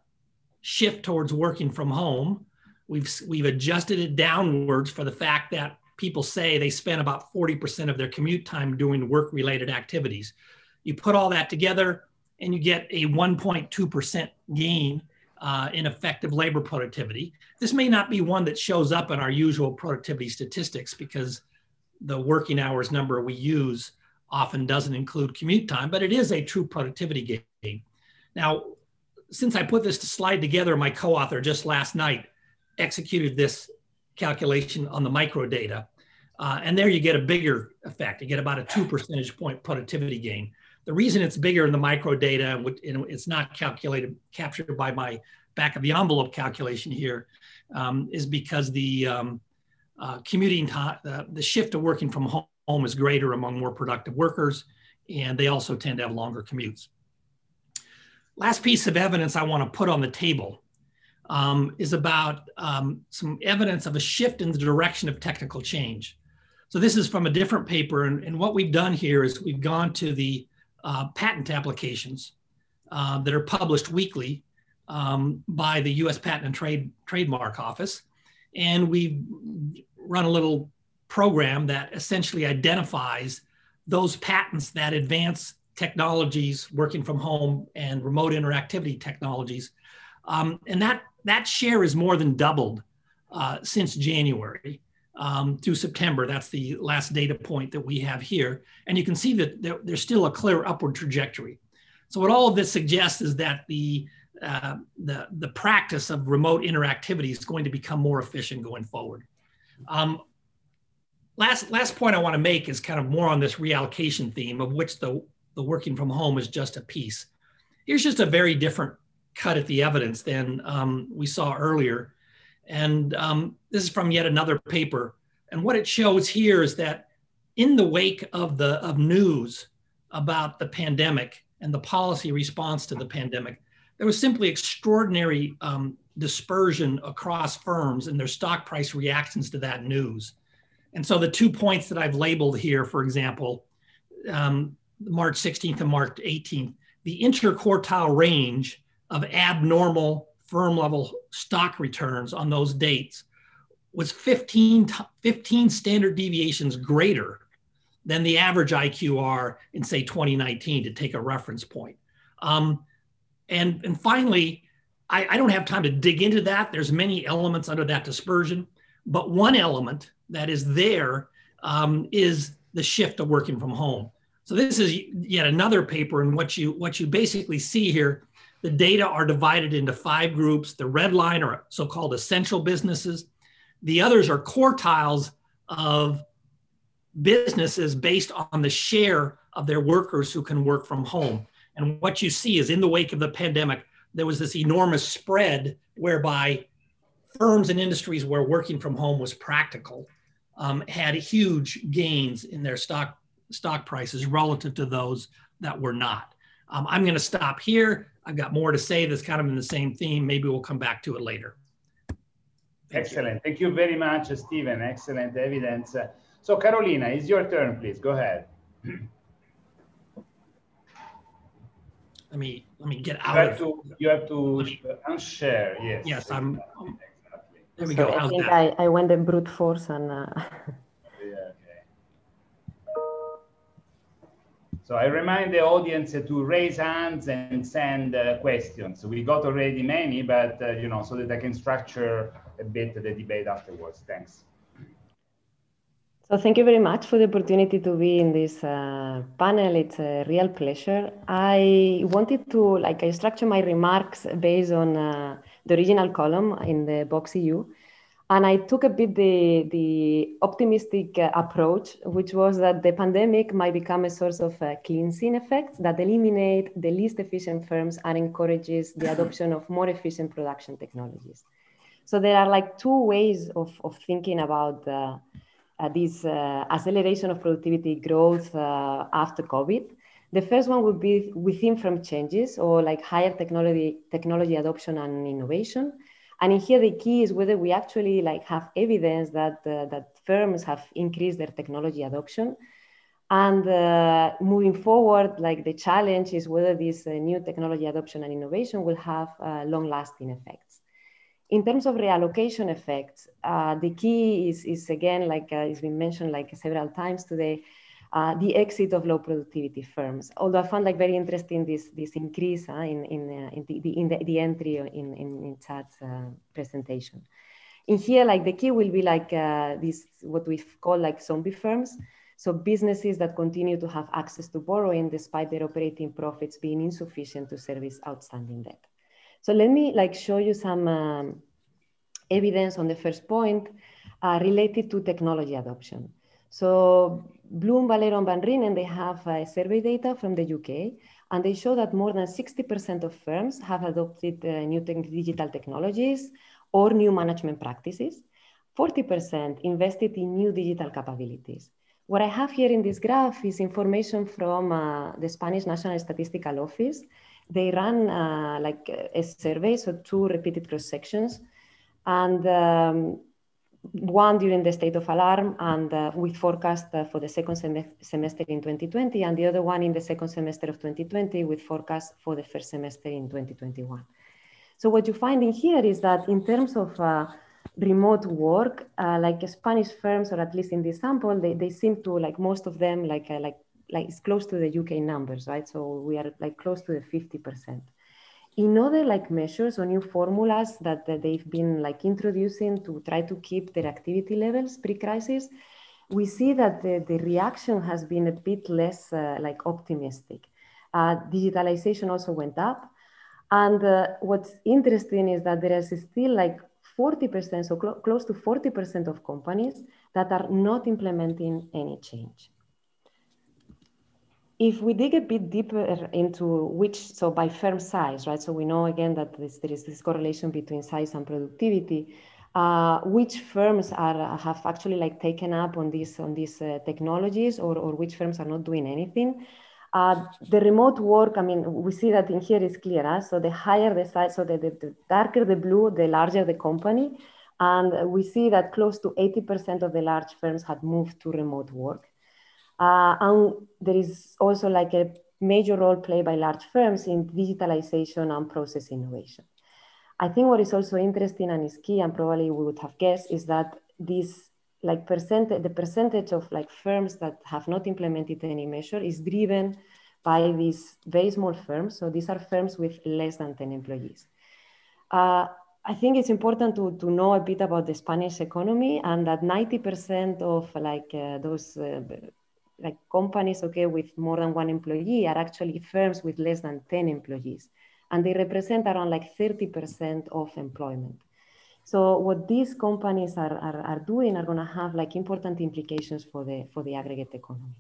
shift towards working from home. We've, we've adjusted it downwards for the fact that people say they spend about 40% of their commute time doing work related activities. You put all that together and you get a 1.2% gain uh, in effective labor productivity. This may not be one that shows up in our usual productivity statistics because the working hours number we use often doesn't include commute time, but it is a true productivity gain. Now, since I put this slide together, my co-author just last night executed this calculation on the micro data. Uh, and there you get a bigger effect. You get about a two percentage point productivity gain. The reason it's bigger in the micro data it's not calculated, captured by my back of the envelope calculation here, um, is because the um, uh, commuting time, uh, the shift to working from home is greater among more productive workers, and they also tend to have longer commutes. Last piece of evidence I want to put on the table um, is about um, some evidence of a shift in the direction of technical change. So this is from a different paper, and, and what we've done here is we've gone to the uh, patent applications uh, that are published weekly um, by the U.S. Patent and Trade Trademark Office, and we've run a little program that essentially identifies those patents that advance technologies, working from home, and remote interactivity technologies. Um, and that, that share is more than doubled uh, since January um, through September. That's the last data point that we have here. And you can see that there, there's still a clear upward trajectory. So what all of this suggests is that the, uh, the, the practice of remote interactivity is going to become more efficient going forward. Um, last, last point I want to make is kind of more on this reallocation theme of which the, the working from home is just a piece. Here's just a very different cut at the evidence than um, we saw earlier. And um, this is from yet another paper. And what it shows here is that in the wake of the of news about the pandemic and the policy response to the pandemic, there was simply extraordinary um, dispersion across firms and their stock price reactions to that news. And so the two points that I've labeled here, for example, um, March 16th and March 18th, the interquartile range of abnormal firm level stock returns on those dates was 15, 15 standard deviations greater than the average IQR in, say, 2019 to take a reference point. Um, and, and finally, I, I don't have time to dig into that. There's many elements under that dispersion, but one element that is there um, is the shift to working from home. So this is yet another paper, and what you what you basically see here, the data are divided into five groups. The red line are so-called essential businesses. The others are quartiles of businesses based on the share of their workers who can work from home. And what you see is in the wake of the pandemic, there was this enormous spread whereby firms and industries where working from home was practical um, had huge gains in their stock stock prices relative to those that were not. Um, I'm going to stop here. I've got more to say that's kind of in the same theme. Maybe we'll come back to it later. Thank Excellent. You. Thank you very much, Stephen. Excellent evidence. So Carolina, it's your turn, please. Go ahead. Let me let me get out you have to you have to me, unshare. Yes. Yes, I'm. there we so go. I think I, I went in brute force and. Uh... So I remind the audience to raise hands and send uh, questions. We got already many, but uh, you know, so that I can structure a bit the debate afterwards. Thanks. So thank you very much for the opportunity to be in this uh, panel. It's a real pleasure. I wanted to, like, I structure my remarks based on uh, the original column in the VoxEU. And I took a bit the, the optimistic uh, approach, which was that the pandemic might become a source of uh, cleansing effects that eliminate the least efficient firms and encourages the adoption of more efficient production technologies. So there are like two ways of, of thinking about uh, this uh, acceleration of productivity growth uh, after COVID. The first one would be within firm changes or like higher technology, technology adoption and innovation. And here, the key is whether we actually like have evidence that uh, that firms have increased their technology adoption. And uh, moving forward, like the challenge is whether this uh, new technology adoption and innovation will have uh, long-lasting effects. In terms of reallocation effects, uh, the key is, is again, like uh, it's been mentioned like several times today, uh, the exit of low productivity firms. Although I found like very interesting this this increase uh, in in, uh, in, the, in the, the, entry in in, in Chad's uh, presentation. In here, like the key will be like this what we call like zombie firms. So businesses that continue to have access to borrowing despite their operating profits being insufficient to service outstanding debt. So let me like show you some um, evidence on the first point uh, related to technology adoption. So Bloom, Valero, and Van Reenen, they have uh, survey data from the UK, and they show that more than 60% of firms have adopted uh, new te digital technologies or new management practices. 40% invested in new digital capabilities. What I have here in this graph is information from uh, the Spanish National Statistical Office. They ran uh, like a survey, so two repeated cross sections, and um, one during the state of alarm and uh, with forecast uh, for the second sem semester in 2020, and the other one in the second semester of 2020 with forecast for the first semester in 2021. So what you find in here is that in terms of uh, remote work, uh, like Spanish firms, or at least in this sample, they, they seem to like most of them like uh, like like it's close to the UK numbers, right? So we are like close to the 50%. In other like measures or new formulas that, that they've been like introducing to try to keep their activity levels pre-crisis, we see that the, the reaction has been a bit less uh, like optimistic. Uh, digitalization also went up. And uh, what's interesting is that there is still like 40%, so cl close to 40% of companies that are not implementing any change if we dig a bit deeper into which, so by firm size, right? So we know again that this, there is this correlation between size and productivity. Uh, which firms are have actually like taken up on these on these uh, technologies, or or which firms are not doing anything? Uh, the remote work, I mean, we see that in here is clear. Huh? So the higher the size, so the, the, the darker the blue, the larger the company. And we see that close to 80% of the large firms had moved to remote work. Uh, and there is also like a major role played by large firms in digitalization and process innovation. I think what is also interesting and is key, and probably we would have guessed, is that this like percentage, the percentage of like firms that have not implemented any measure is driven by these very small firms. So these are firms with less than 10 employees. Uh, I think it's important to, to know a bit about the Spanish economy and that 90% of like uh, those uh, like companies, okay, with more than one employee are actually firms with less than 10 employees. And they represent around like 30% of employment. So what these companies are, are, are doing are gonna have like important implications for the, for the aggregate economy.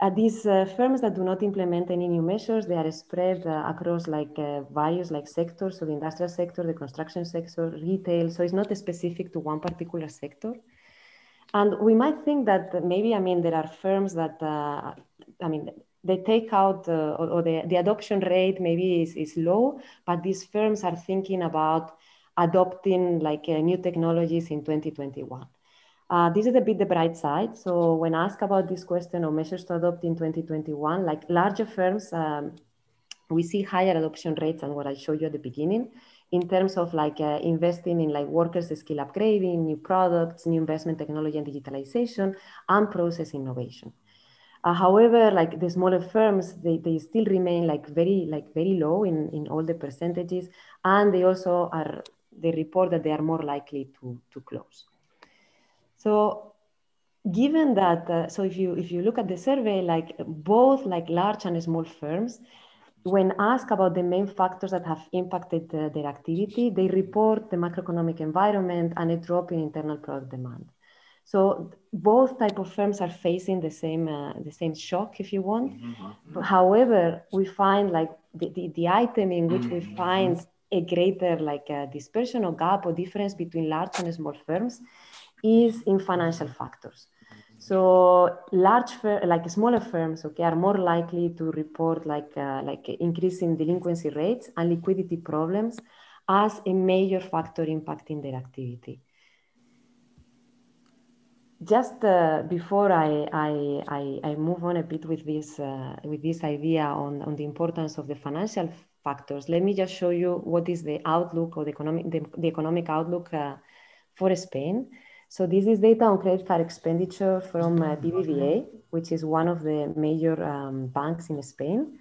Uh, these uh, firms that do not implement any new measures, they are spread uh, across like uh, various like sectors, so the industrial sector, the construction sector, retail. So it's not specific to one particular sector. And we might think that maybe, I mean, there are firms that, uh, I mean, they take out uh, or, or, the, the adoption rate maybe is, is low, but these firms are thinking about adopting like uh, new technologies in 2021. Uh, this is a bit the bright side. So when asked about this question of measures to adopt in 2021, like larger firms, um, we see higher adoption rates than what I showed you at the beginning in terms of like uh, investing in like workers skill upgrading, new products, new investment technology and digitalization, and process innovation. Uh, however, like the smaller firms, they, they still remain like very like very low in, in all the percentages, and they also are they report that they are more likely to to close. So given that, uh, so if you if you look at the survey, like both like large and small firms, when asked about the main factors that have impacted uh, their activity, they report the macroeconomic environment and a drop in internal product demand. So both type of firms are facing the same uh, the same shock, if you want. Mm-hmm. However, we find like the, the, the, item in which we find a greater like uh, dispersion or gap or difference between large and small firms is in financial factors. So large, like smaller firms, okay, are more likely to report like uh, like increasing delinquency rates and liquidity problems as a major factor impacting their activity. Just uh, before I, I, I, I, move on a bit with this, uh, with this idea on, on the importance of the financial factors, let me just show you what is the outlook or the economic, the, the economic outlook uh, for Spain. So this is data on credit card expenditure from uh, BBVA, which is one of the major um, banks in Spain.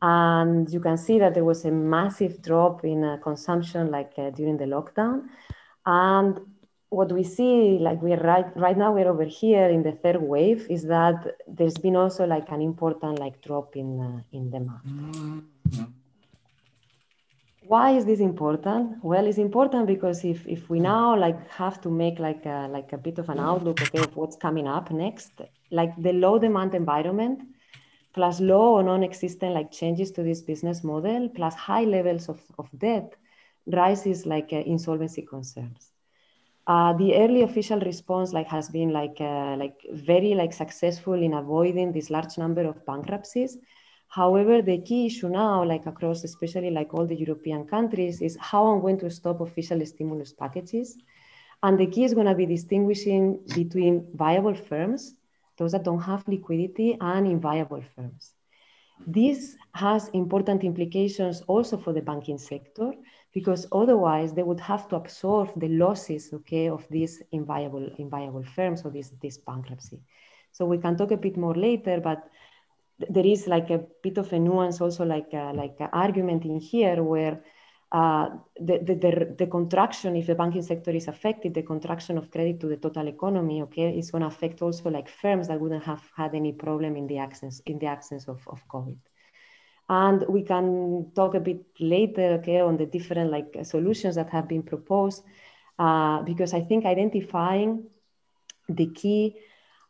And you can see that there was a massive drop in uh, consumption like uh, during the lockdown. And what we see, like we're right, right now we're over here in the third wave, is that there's been also like an important like drop in, uh, in demand. Mm -hmm. Why is this important? Well, it's important because if, if we now like have to make like a, like a bit of an outlook okay, of what's coming up next, like the low demand environment plus low or non-existent like changes to this business model plus high levels of, of debt rises like uh, insolvency concerns. Uh, the early official response like has been like uh, like very like successful in avoiding this large number of bankruptcies. However, the key issue now, like across especially like all the European countries, is how I'm going to stop official stimulus packages. And the key is going to be distinguishing between viable firms, those that don't have liquidity, and inviable firms. This has important implications also for the banking sector because otherwise they would have to absorb the losses, okay, of these inviable, inviable firms or this, this bankruptcy. So we can talk a bit more later, but there is like a bit of a nuance also like a, like an argument in here where uh, the, the, the, the, contraction, if the banking sector is affected, the contraction of credit to the total economy, okay, is going to affect also like firms that wouldn't have had any problem in the absence in the absence of, of COVID. And we can talk a bit later, okay, on the different like solutions that have been proposed, uh, because I think identifying the key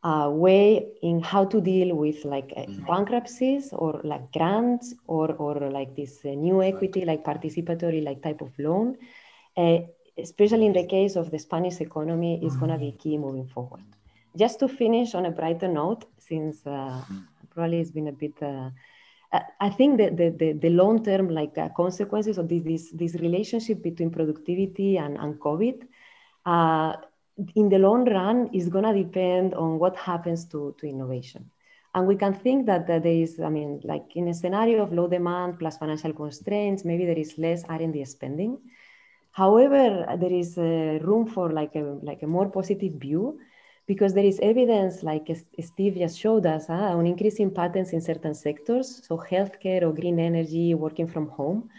uh, way in how to deal with like uh, mm-hmm. bankruptcies or like grants or or like this uh, new equity, like participatory like type of loan, uh, especially in the case of the Spanish economy, is going to be mm-hmm. key moving forward. Just to finish on a brighter note, since uh, mm-hmm. probably it's been a bit I think that the, the, the long-term like uh, consequences of this, this, this, relationship between productivity and, and COVID, uh, in the long run is going to depend on what happens to, to innovation. And we can think that, that there is, I mean, like in a scenario of low demand plus financial constraints, maybe there is less R&D spending. However, there is uh, room for like a, like a more positive view because there is evidence, like Steve just showed us, huh, on increasing patents in certain sectors, so healthcare or green energy, working from home.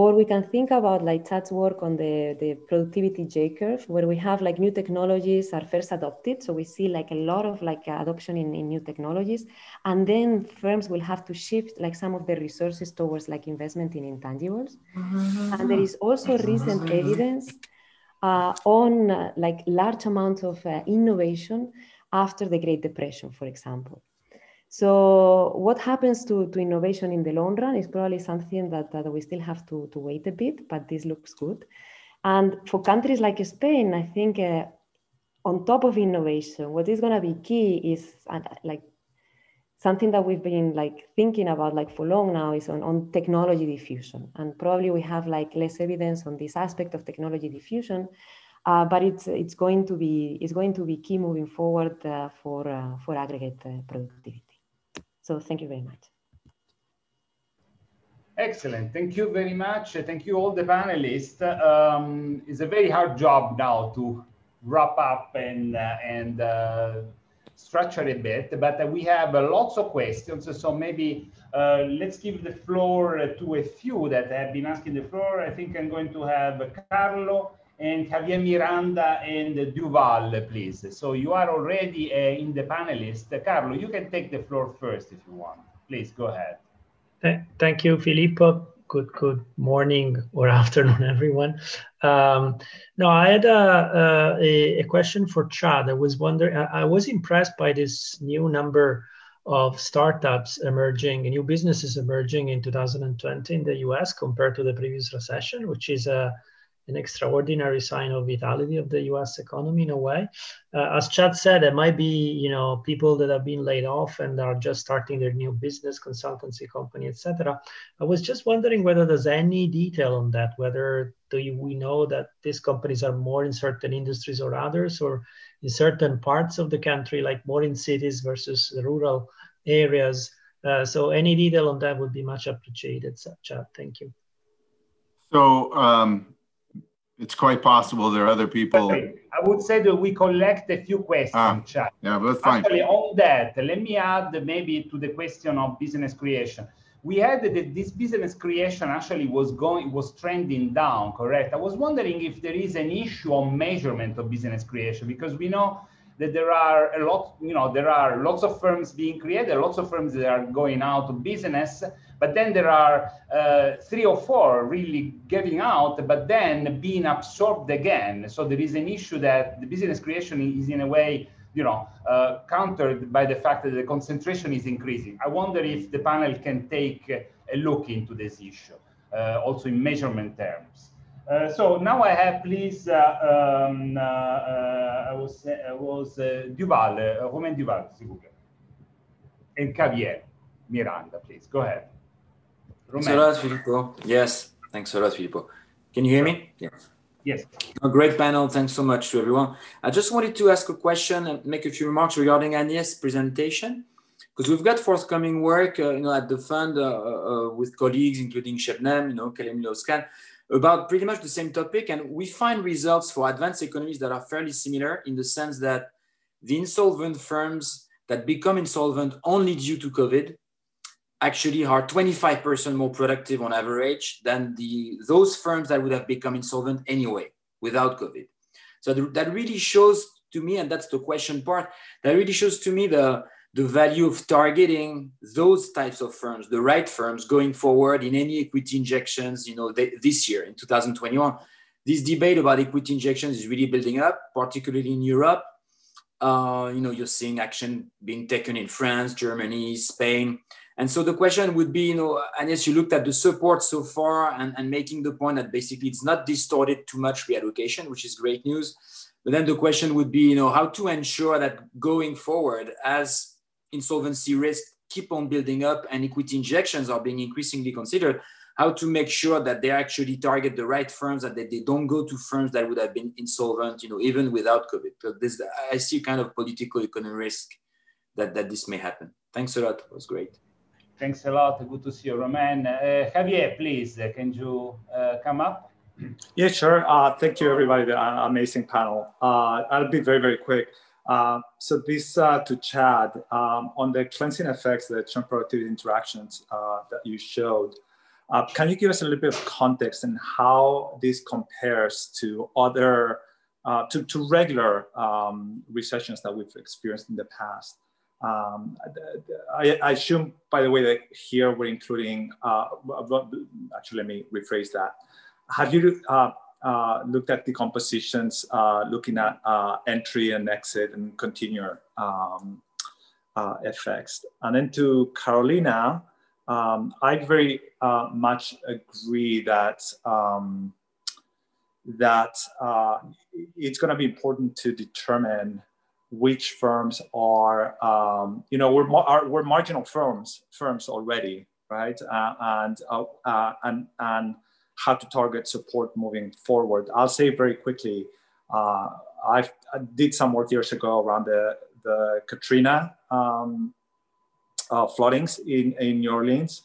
Or we can think about like Chad's work on the, the productivity J curve, where we have like new technologies are first adopted. So we see like a lot of like adoption in, in new technologies. And then firms will have to shift like some of their resources towards like investment in intangibles. Mm-hmm. And there is also recent evidence uh, on uh, like large amounts of uh, innovation after the Great Depression, for example. So what happens to, to innovation in the long run is probably something that, that we still have to, to wait a bit, but this looks good. And for countries like Spain, I think uh, on top of innovation, what is going to be key is uh, like something that we've been like thinking about like for long now is on, on technology diffusion and probably we have like less evidence on this aspect of technology diffusion uh, but it's it's going to be it's going to be key moving forward uh, for uh, for aggregate uh, productivity so thank you very much excellent thank you very much thank you all the panelists um, it's a very hard job now to wrap up and uh, and uh, structure a bit, but we have uh, lots of questions. So maybe uh, let's give the floor to a few that have been asking the floor. I think I'm going to have Carlo and Javier Miranda and Duval, please. So you are already uh, in the panelist. Carlo, you can take the floor first if you want. Please go ahead. Thank you, Filippo good good morning or afternoon, everyone. Um, no, I had a, a, a, question for Chad. I was wondering, I, was impressed by this new number of startups emerging, new businesses emerging in 2020 in the US compared to the previous recession, which is a an extraordinary sign of vitality of the U.S. economy in a way. Uh, as Chad said, it might be you know people that have been laid off and are just starting their new business, consultancy company, etc. I was just wondering whether there's any detail on that. Whether do you, we know that these companies are more in certain industries or others, or in certain parts of the country, like more in cities versus the rural areas. Uh, so any detail on that would be much appreciated, Chad. Thank you. So um, it's quite possible there are other people. I would say that we collect a few questions. Ah, yeah, that's fine. Actually, on that, let me add maybe to the question of business creation. We had that this business creation actually was going was trending down, correct? I was wondering if there is an issue on measurement of business creation because we know that there are a lot, you know, there are lots of firms being created, lots of firms that are going out of business, but then there are uh, three or four really getting out, but then being absorbed again. So there is an issue that the business creation is in a way, you know, uh, countered by the fact that the concentration is increasing. I wonder if the panel can take a look into this issue, uh, also in measurement terms. Uh, so now I have, please, uh, um, uh, uh I was, uh, was Duval, Romain Duval, plaît. And Javier Miranda, please, go ahead. Thanks a lot, Filippo. Yes, thanks a lot, Filippo. Can you hear me? Yes. Yes. A great panel. Thanks so much to everyone. I just wanted to ask a question and make a few remarks regarding Agnès' presentation, because we've got forthcoming work, uh, you know, at the fund uh, uh, with colleagues, including Shebnem, you know, Kalemli-Özcan, about pretty much the same topic. And we find results for advanced economies that are fairly similar in the sense that the insolvent firms that become insolvent only due to COVID actually are 25% more productive on average than the those firms that would have become insolvent anyway without COVID. So that really shows to me, and that's the question part, that really shows to me the, the value of targeting those types of firms, the right firms going forward in any equity injections, you know, this year in 2021. This debate about equity injections is really building up, particularly in Europe. Uh, you know, you're seeing action being taken in France, Germany, Spain. And so the question would be, you know, Agnès, you looked at the support so far and, and making the point that basically it's not distorted too much reallocation, which is great news. But then the question would be, you know, how to ensure that going forward, as insolvency risk keep on building up and equity injections are being increasingly considered, how to make sure that they actually target the right firms and that they don't go to firms that would have been insolvent, you know, even without COVID. Because this, I see kind of political economic risk that, that this may happen. Thanks a lot. It was great. Thanks a lot. Good to see you, Romain. Uh, Javier, please, uh, can you uh, come up? Yeah, sure. Uh, thank you, everybody. The amazing panel. I'll be very, very quick. Uh, so this uh, to Chad um, on the cleansing effects, the churn productivity interactions uh, that you showed. Can you give us a little bit of context and how this compares to other, to, to regular um, recessions that we've experienced in the past? Um, I, I, assume, by the way, that here we're including, actually, let me rephrase that. Have you uh, looked at the compositions, uh, looking at uh, entry and exit and continuer um, uh, effects. And then to Carolina, um, I very uh, much agree that um, that it's going to be important to determine which firms are, um, you know, we're, are, we're marginal firms firms already, right? and and and how to target support moving forward. I'll say very quickly, uh, i did some work years ago around the, the Katrina um, uh, floodings in, in New Orleans.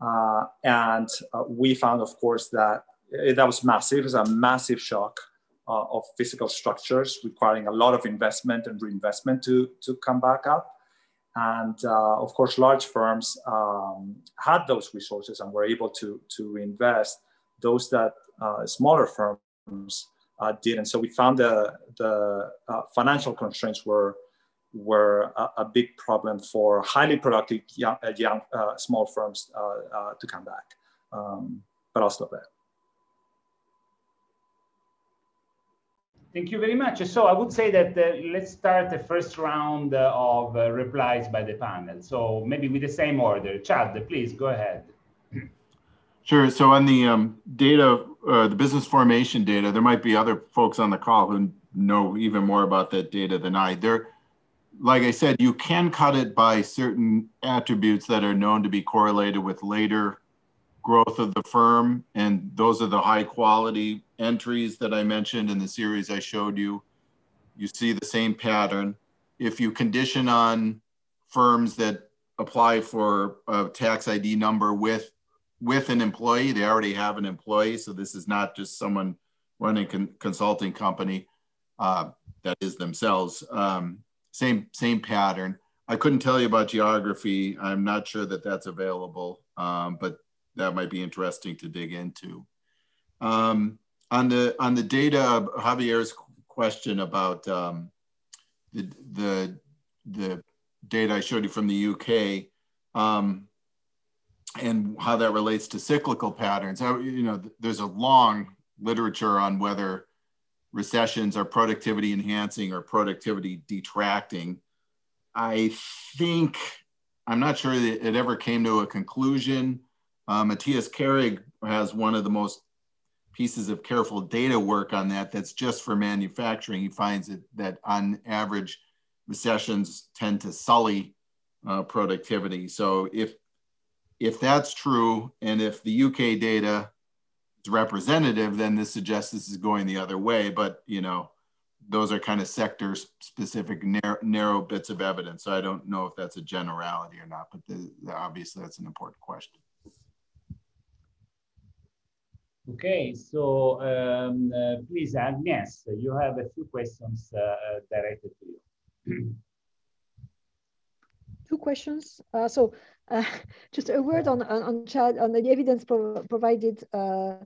Uh, and uh, we found, of course, that that was massive. It was a massive shock uh, of physical structures requiring a lot of investment and reinvestment to, to come back up. And uh, of course, large firms um, had those resources and were able to, to reinvest those that uh, smaller firms uh, did. And so we found the, the uh, financial constraints were, were a, a, big problem for highly productive young, uh, young small firms to come back. Um, but I'll stop there. Thank you very much. So I would say that uh, let's start the first round uh, of uh, replies by the panel. So maybe with the same order. Chad, please go ahead. Sure. So on the um, data, uh, the business formation data, there might be other folks on the call who know even more about that data than I. There, like I said, you can cut it by certain attributes that are known to be correlated with later growth of the firm. And those are the high quality entries that I mentioned in the series I showed you. You see the same pattern. If you condition on firms that apply for a tax ID number with with an employee. They already have an employee, so this is not just someone running con consulting company uh, that is themselves. Um, same same pattern. I couldn't tell you about geography. I'm not sure that that's available, um, but that might be interesting to dig into. Um, on the on the data, Javier's question about um, the, the, the data I showed you from the UK um, and how that relates to cyclical patterns. You know, there's a long literature on whether recessions are productivity enhancing or productivity detracting. I think, I'm not sure that it ever came to a conclusion. Uh, Matthias Kehrig has one of the most pieces of careful data work on that that's just for manufacturing. He finds it, that on average, recessions tend to sully uh, productivity. So if if that's true, and if the UK data is representative, then this suggests this is going the other way. But you know, those are kind of sector specific narrow, narrow bits of evidence. So I don't know if that's a generality or not, but the, the, obviously that's an important question. Okay, so um, uh, please, Agnes, you have a few questions uh, directed to you. Two questions. Uh, so, uh, just a word on on, on, Chad, on the evidence pro provided uh,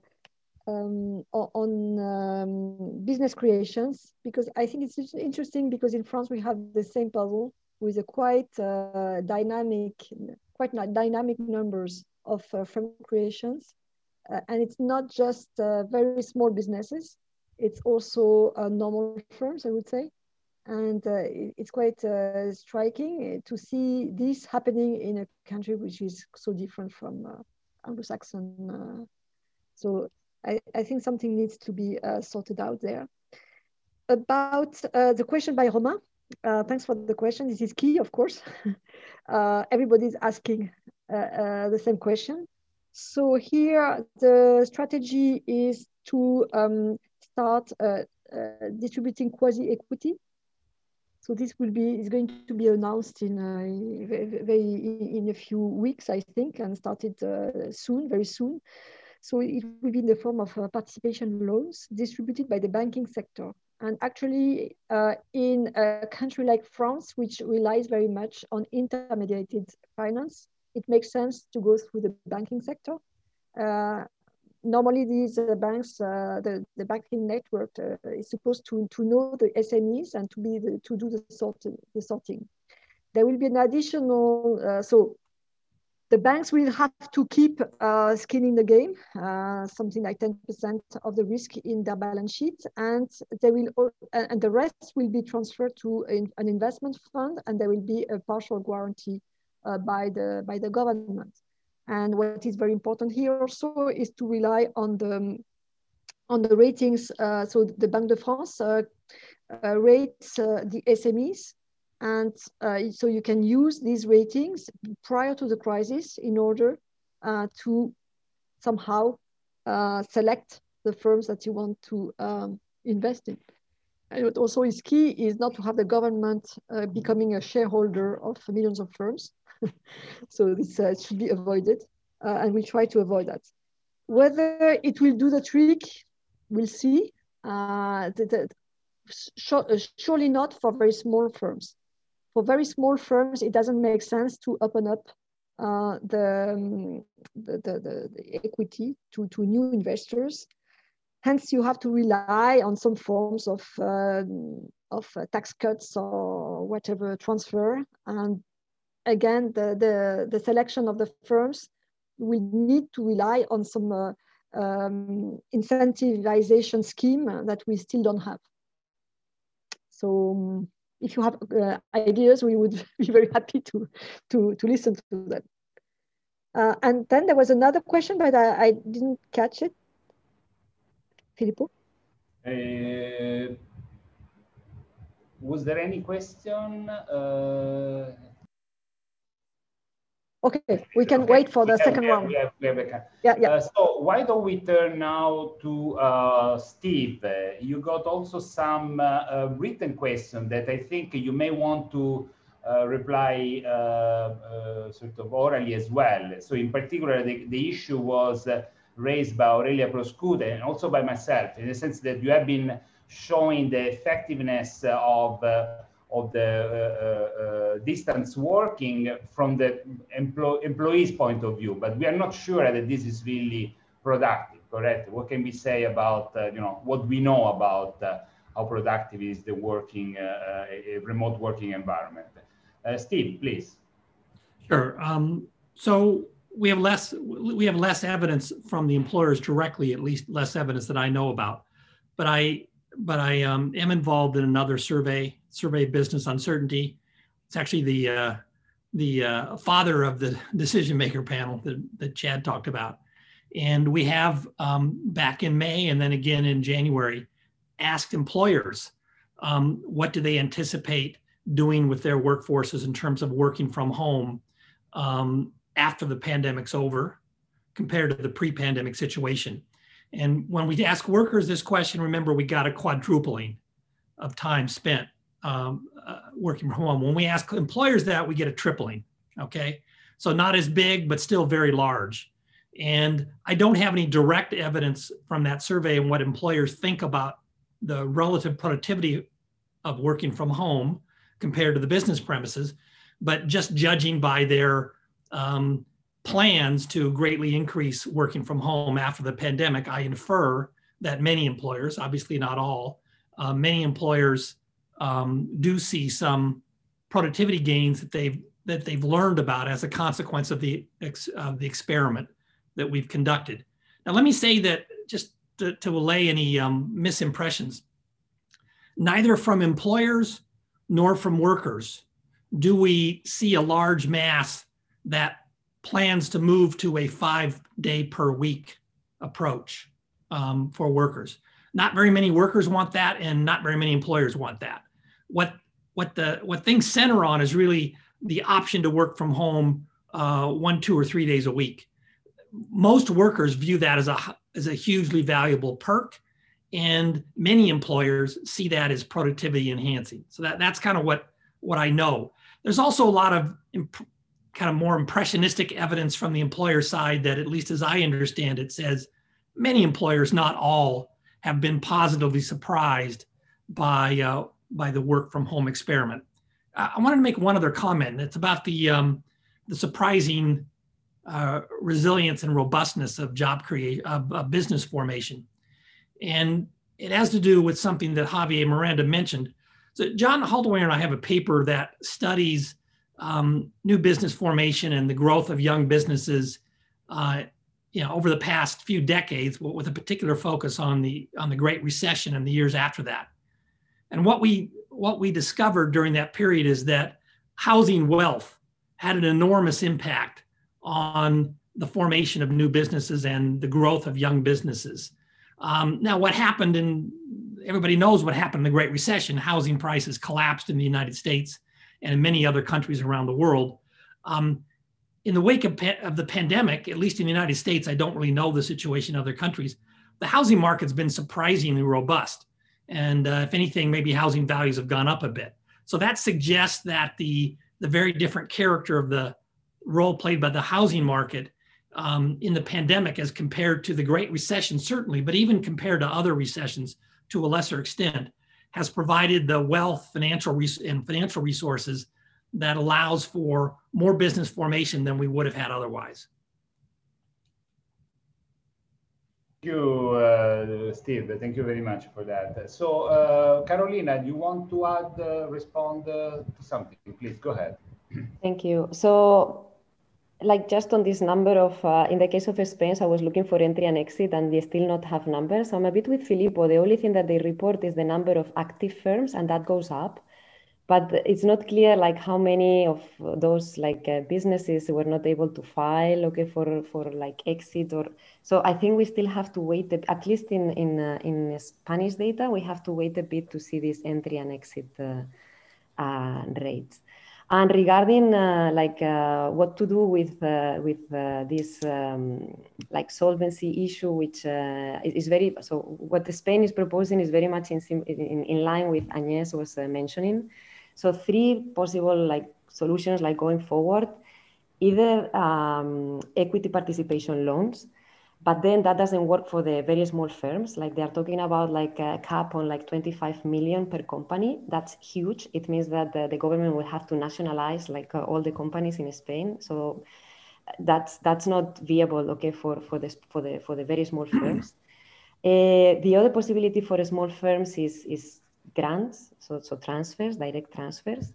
um, on um, business creations, because I think it's interesting because in France we have the same puzzle with a quite uh, dynamic, quite dynamic numbers of firm creations uh, and it's not just uh, very small businesses, it's also uh, normal firms, I would say. And it's quite striking to see this happening in a country which is so different from Anglo-Saxon. so I, I, think something needs to be sorted out there. About the question by Romain, uh, thanks for the question. This is key, of course. uh, everybody's asking uh, uh, the same question. So here the strategy is to um, start uh, uh, distributing quasi-equity. So this will be is going to be announced in uh, very in a few weeks, I think, and started uh, soon, very soon. So it will be in the form of uh, participation loans distributed by the banking sector. And actually, uh, in a country like France, which relies very much on intermediated finance, it makes sense to go through the banking sector. Uh, normally, these uh, banks, uh, the, the banking network uh, is supposed to, to know the SMEs and to be the, to do the sorting. The sorting. There will be an additional, uh, so the banks will have to keep uh, skin in the game, something like 10% of the risk in their balance sheet, and they will, and the rest will be transferred to an investment fund, and there will be a partial guarantee by, the, by the government. And what is very important here also is to rely on the, on the ratings. Uh, so the Banque de France uh, rates the SMEs and uh, so you can use these ratings prior to the crisis in order uh, to somehow uh, select the firms that you want to um, invest in. And what also is key is not to have the government becoming a shareholder of millions of firms, so this uh, should be avoided, uh, and we try to avoid that. Whether it will do the trick, we'll see. Uh, the, surely not for very small firms. For very small firms, it doesn't make sense to open up uh, the, um, the, the, the, equity to, to new investors. Hence, you have to rely on some forms of, uh, of uh, tax cuts or whatever transfer. And again, the, the, the selection of the firms will need to rely on some uh, um, incentivization scheme that we still don't have. So um, if you have uh, ideas, we would be very happy to, to, to listen to them. Uh, and then there was another question, but I, I didn't catch it. Filippo? Uh, was there any question? Okay, we can okay. wait for the second round. We have, we have yeah, yeah. Uh, so why don't we turn now to uh, Steve? Uh, you got also some uh, uh, written question that I think you may want to uh, reply sort of orally as well. So in particular, the, the issue was raised by Aurelia Proscude and also by myself in the sense that you have been showing the effectiveness of of the uh, uh, distance working from the empl employee's point of view, but we are not sure that this is really productive, correct? What can we say about, uh, you know, what we know about how productive is the working, remote working environment. Steve, please. Sure. Um, so we have less we have less evidence from the employers directly, at least less evidence that I know about. But I but I um, am involved in another survey, survey business uncertainty. It's actually the uh, the uh, father of the decision maker panel that, that Chad talked about. And we have um, back in May and then again in January asked employers um, what do they anticipate doing with their workforces in terms of working from home um, after the pandemic's over compared to the pre-pandemic situation. And when we ask workers this question, remember we got a quadrupling of time spent um, uh, working from home. When we ask employers that, we get a tripling. Okay, so not as big, but still very large. And I don't have any direct evidence from that survey and what employers think about the relative productivity of working from home compared to the business premises, but just judging by their um, plans to greatly increase working from home after the pandemic, I infer that many employers, obviously not all, uh, many employers um, do see some productivity gains that they've that they've learned about as a consequence of the ex, uh, the experiment that we've conducted. Now, let me say that just to, to allay any um, misimpressions, neither from employers nor from workers do we see a large mass that plans to move to a five day per week approach um, for workers. Not very many workers want that, and not very many employers want that. What what the what things center on is really the option to work from home uh, one, two, or three days a week. Most workers view that as a as a hugely valuable perk, and many employers see that as productivity enhancing. So that that's kind of what what I know. There's also a lot of imp- kind of more impressionistic evidence from the employer side that, at least as I understand it, says many employers, not all, have been positively surprised by uh, by the work from home experiment. I wanted to make one other comment. It's about the um, the surprising uh, resilience and robustness of job creation, of, of business formation, and it has to do with something that Javier Miranda mentioned. So John Haltiwanger and I have a paper that studies um, new business formation and the growth of young businesses, uh, you know, over the past few decades, with a particular focus on the on the Great Recession and the years after that. And what we what we discovered during that period is that housing wealth had an enormous impact on the formation of new businesses and the growth of young businesses. Um, now, what happened in everybody knows what happened in the Great Recession. Housing prices collapsed in the United States and in many other countries around the world. Um, in the wake of, pa- of, the pandemic, at least in the United States, I don't really know the situation in other countries. The housing market's been surprisingly robust. And uh, if anything, maybe housing values have gone up a bit. So that suggests that the, the very different character of the role played by the housing market um, in the pandemic as compared to the Great Recession, certainly, but even compared to other recessions to a lesser extent, has provided the wealth, financial res- and financial resources that allows for more business formation than we would have had otherwise. Thank you, uh, Steve. Thank you very much for that. So, uh, Carolina, do you want to add, uh, respond uh, to something? Please go ahead. Thank you. So, like just on this number of, uh, in the case of Spain, I was looking for entry and exit and they still not have numbers. I'm a bit with Filippo. The only thing that they report is the number of active firms and that goes up. But it's not clear like how many of those like uh, businesses were not able to file okay for for like exit or so I think we still have to wait at least in in uh, in Spanish data we have to wait a bit to see this entry and exit uh, uh rates. And regarding uh, like uh, what to do with with this um, like solvency issue, which is very so what Spain is proposing is very much in in, in line with Agnes was mentioning. So three possible like solutions like going forward, either um, equity participation loans but then that doesn't work for the very small firms. Like they are talking about like a cap on like 25 million per company. That's huge. It means that the, the government will have to nationalize like uh, all the companies in spain. So that's that's not viable okay for for this for the for the very small firms. Uh, the other possibility for small firms is, is grants, so, so transfers, direct transfers.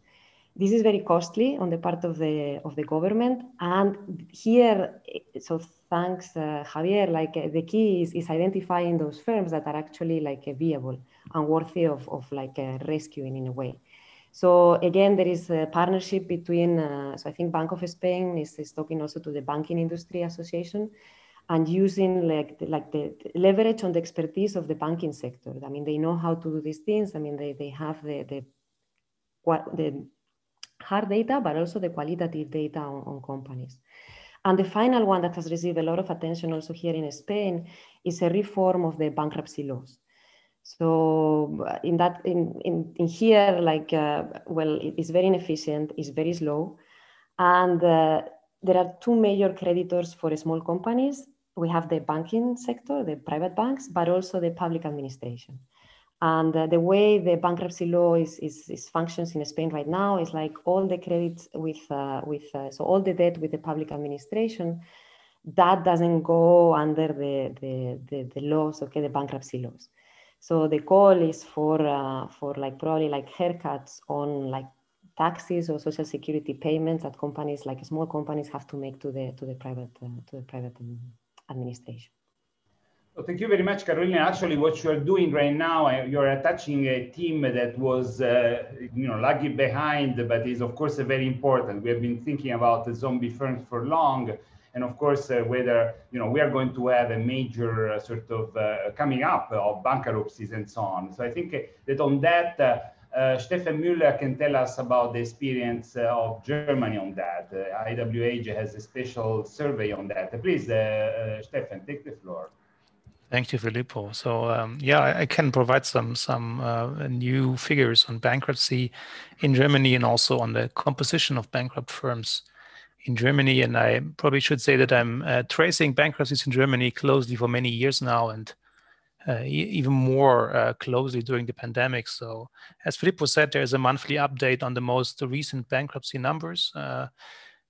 This is very costly on the part of the of the government, and here, so thanks, uh, Javier. Like uh, the key is, is identifying those firms that are actually like viable and worthy of of like rescuing in a way. So again, there is a partnership between, uh, so I think Bank of Spain is, is talking also to the Banking Industry Association and using like the, like the, leverage on the expertise of the banking sector. I mean, they know how to do these things. I mean, they, they have the, the, the hard data, but also the qualitative data on, on companies. And the final one that has received a lot of attention also here in Spain is a reform of the bankruptcy laws. So uh, in that, in, in, in here, like, uh, well, it's very inefficient, it's very slow. And uh, there are two major creditors for small companies. We have the banking sector, the private banks, but also the public administration. And uh, the way the bankruptcy law is, is, is, functions in Spain right now is like all the credits with, uh, with uh, so all the debt with the public administration, that doesn't go under the, the, the, the laws, okay, the bankruptcy laws. So the call is for uh, for like probably like haircuts on like taxes or social security payments that companies like small companies have to make to the to the private uh, to the private um, administration. Well, thank you very much, Carolina. Actually, what you are doing right now, uh, you're attaching a team that was, uh, you know, lagging behind, but is of course very important. We have been thinking about the zombie firms for long, and of course uh, whether you know we are going to have a major uh, sort of uh, coming up of bankruptcies and so on. So I think that on that. Uh, Stefan Müller can tell us about the experience uh, of Germany on that. Uh, IWH has a special survey on that. Please, Stefan, take the floor. Thank you, Filippo. So um, yeah, I, I, can provide some some new figures on bankruptcy in Germany and also on the composition of bankrupt firms in Germany, and I probably should say that I'm uh, tracing bankruptcies in Germany closely for many years now, and uh, even more uh, closely during the pandemic. So, as Filippo said, there is a monthly update on the most recent bankruptcy numbers, uh,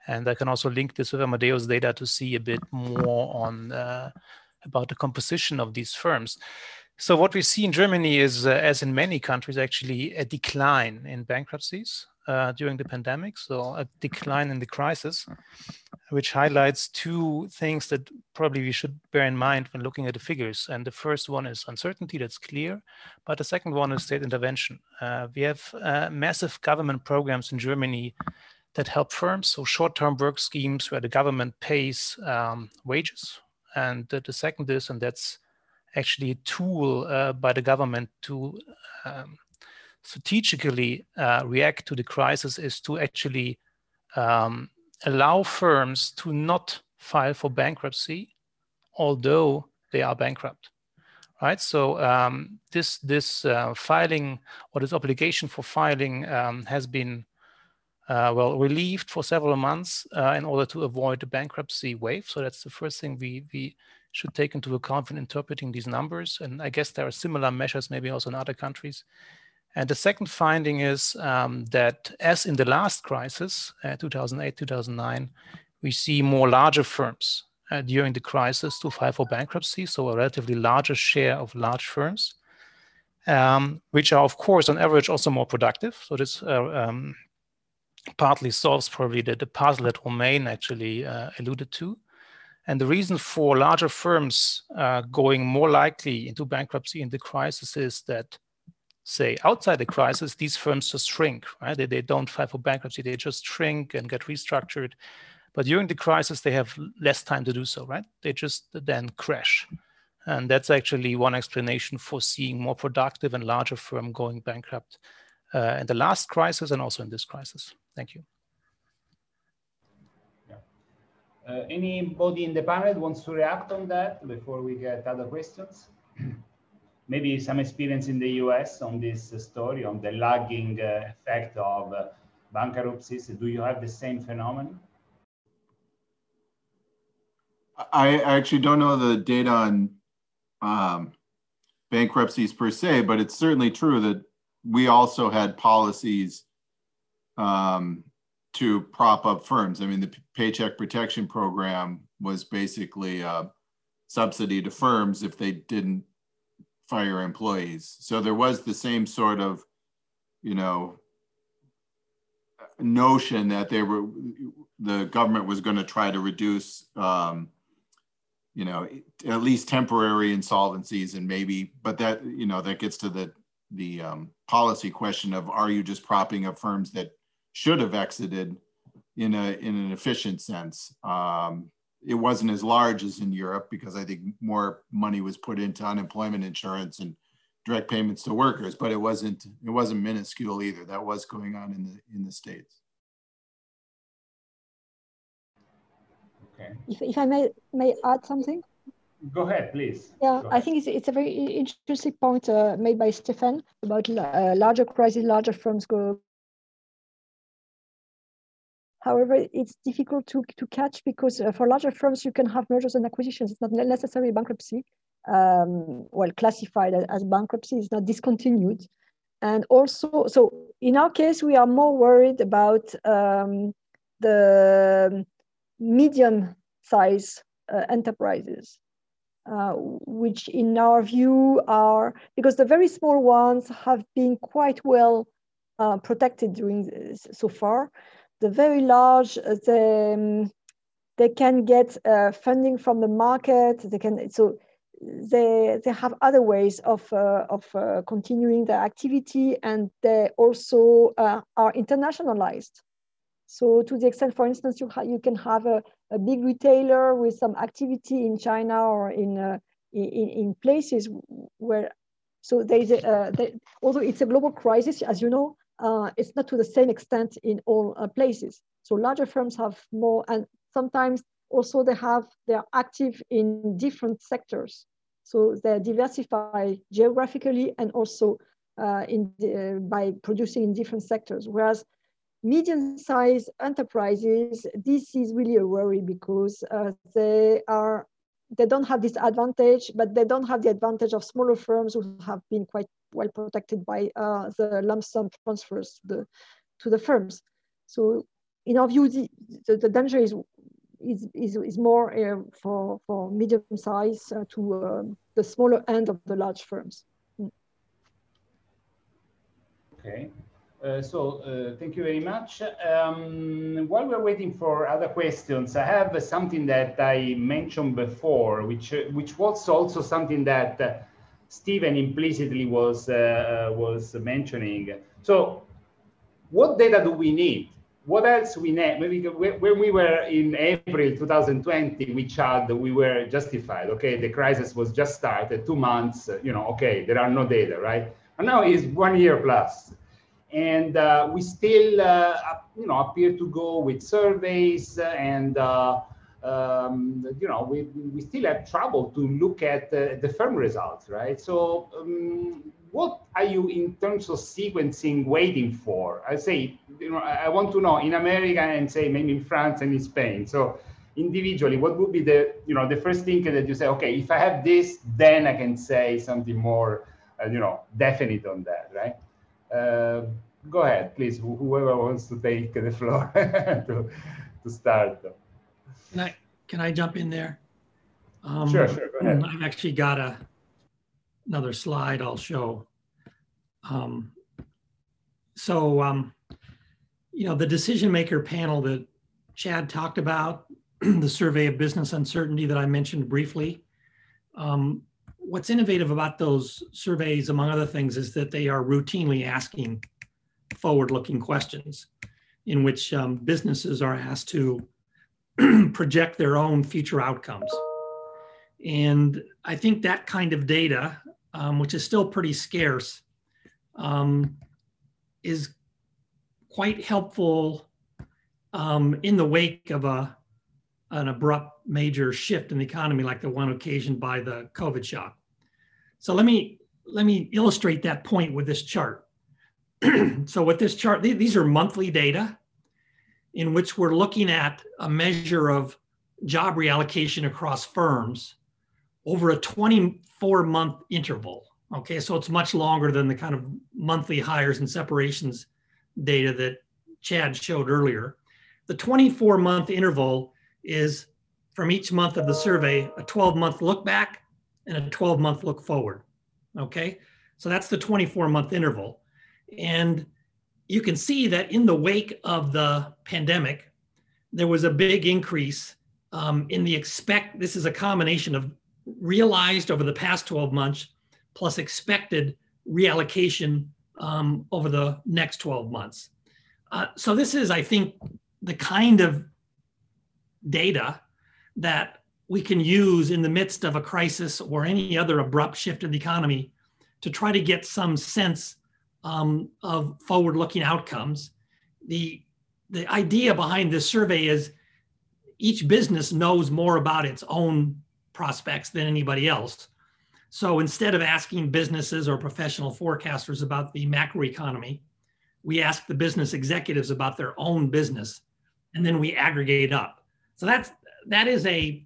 and I can also link this with Amadeus data to see a bit more on uh, about the composition of these firms. So, what we see in Germany is, uh, as in many countries, actually a decline in bankruptcies uh, during the pandemic, so a decline in the crisis, which highlights two things that probably we should bear in mind when looking at the figures. And the first one is uncertainty, that's clear, but the second one is state intervention. Uh, we have uh, massive government programs in Germany that help firms, so short-term work schemes where the government pays um, wages. And the, the, second is, and that's actually a tool uh, by the government to um, strategically uh, react to the crisis is to actually um, allow firms to not file for bankruptcy, although they are bankrupt. Right. So um, this this uh, filing or this obligation for filing um, has been uh, well relieved for several months uh, in order to avoid the bankruptcy wave. So that's the first thing we we should take into account when interpreting these numbers. And I guess there are similar measures maybe also in other countries. And the second finding is um, that as in the last crisis, uh, 2008, 2009, we see more larger firms uh, during the crisis to file for bankruptcy, so a relatively larger share of large firms, um, which are of course on average also more productive. So this uh, um, partly solves probably the, the puzzle that Romain actually uh, alluded to. And the reason for larger firms uh, going more likely into bankruptcy in the crisis is that say outside the crisis, these firms just shrink, right? They, they don't file for bankruptcy, they just shrink and get restructured. But during the crisis, they have less time to do so, right? They just then crash. And that's actually one explanation for seeing more productive and larger firm going bankrupt uh, in the last crisis and also in this crisis. Thank you. Yeah. Uh, anybody in the panel wants to react on that before we get other questions? maybe some experience in the US on this story, on the lagging uh, effect of uh, bankruptcies. Do you have the same phenomenon? I actually don't know the data on um, bankruptcies per se, but it's certainly true that we also had policies um, to prop up firms. I mean, the Paycheck Protection Program was basically a subsidy to firms if they didn't fire employees. So there was the same sort of, you know, notion that they were the government was going to try to reduce um, you know at least temporary insolvencies and maybe but that you know that gets to the the um, policy question of are you just propping up firms that should have exited in a in an efficient sense um, it wasn't as large as in Europe because I think more money was put into unemployment insurance and direct payments to workers, but it wasn't it wasn't minuscule either. That was going on in the in the states. Okay. If, if I may may add something. Go ahead, please. Yeah, ahead. I think it's, it's a very interesting point uh, made by Stefan about uh, larger crises, larger firms go However, it's difficult to, to catch because uh, for larger firms, you can have mergers and acquisitions. It's not necessarily bankruptcy. Um, well, classified as bankruptcy is not discontinued. And also, so in our case, we are more worried about um, the medium size uh, enterprises, uh, which in our view are, because the very small ones have been quite well uh, protected during this, so far the very large, uh, they, um, they can get uh, funding from the market. They can so they they have other ways of uh, of uh, continuing their activity, and they also uh, are internationalized. So to the extent, for instance, you you can have a, a big retailer with some activity in China or in uh, in, in places where so there's a, they, although it's a global crisis, as you know, uh, it's not to the same extent in all uh, places. So larger firms have more, and sometimes also they have, they're active in different sectors. So they diversify geographically and also uh, in the, by producing in different sectors. Whereas medium-sized enterprises, this is really a worry because uh, they are they don't have this advantage, but they don't have the advantage of smaller firms who have been quite well protected by uh, the lump sum transfers to the, to the firms. So in our view, the, the, the danger is, is, is, more uh, for, for medium size uh, to um, the smaller end of the large firms. Mm. Okay. Uh, so uh, thank you very much. Um, while we're waiting for other questions, I have something that I mentioned before, which uh, which was also something that uh, Steven implicitly was uh, was mentioning. So, what data do we need? What else we need? Maybe when we were in April 2020, we had we were justified. Okay, the crisis was just started, two months. You know, okay, there are no data, right? And now it's one year plus and uh, we still uh, you know appear to go with surveys and uh, um, you know we, we still have trouble to look at the firm results right? So um, what are you in terms of sequencing waiting for? I say you know i want to know in america and say maybe in france and in spain. So individually what would be the you know the first thing that you say okay if i have this then i can say something more uh, you know definite on that right? Uh, go ahead, please, whoever wants to take the floor to, to start. Can I, can I jump in there? Um, sure, sure, go ahead. I've actually got a, another slide I'll show. Um, so, um, you know, the decision maker panel that Chad talked about, the survey of business uncertainty that I mentioned briefly, um, what's innovative about those surveys, among other things, is that they are routinely asking forward-looking questions in which um, businesses are asked to project their own future outcomes. And I think that kind of data, um, which is still pretty scarce, um, is quite helpful um, in the wake of a, an abrupt major shift in the economy like the one occasioned by the COVID shock. So let me, let me illustrate that point with this chart. so with this chart, these are monthly data in which we're looking at a measure of job reallocation across firms over a 24 month interval. Okay, so it's much longer than the kind of monthly hires and separations data that Chad showed earlier. The 24 month interval is from each month of the survey, a 12 month look back and a 12 month look forward. Okay, so that's the 24 month interval. And you can see that in the wake of the pandemic, there was a big increase um, in the expect. This is a combination of realized over the past 12 months plus expected reallocation um, over the next 12 months. Uh, so this is, I think, the kind of data that we can use in the midst of a crisis or any other abrupt shift in the economy to try to get some sense um, of forward-looking outcomes. The, the idea behind this survey is each business knows more about its own prospects than anybody else. So instead of asking businesses or professional forecasters about the macroeconomy, we ask the business executives about their own business, and then we aggregate up. So that's that is a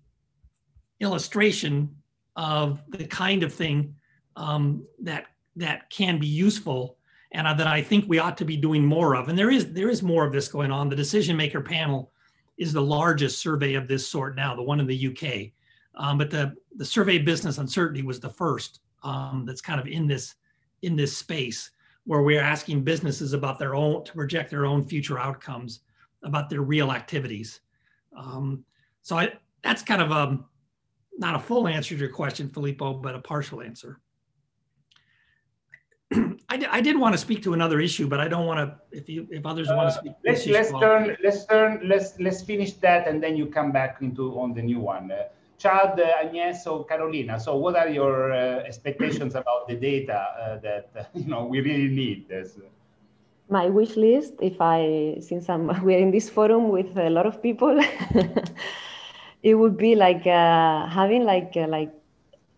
illustration of the kind of thing um, that that can be useful and that I think we ought to be doing more of. And there is there is more of this going on. The decision maker panel is the largest survey of this sort now, the one in the UK. Um, but the the survey business uncertainty was the first um, that's kind of in this in this space where we're asking businesses about their own to project their own future outcomes about their real activities. Um, so I, that's kind of a not a full answer to your question, Filippo, but a partial answer. I, I did want to speak to another issue, but I don't want to. If you if others uh, want to speak, let's let's turn let's turn let's let's finish that, and then you come back into on the new one. Uh, Chad, uh, Agnes, or Carolina. So, what are your uh, expectations about the data uh, that you know we really need? As, my wish list, if I since I'm we're in this forum with a lot of people, it would be like uh, having like uh, like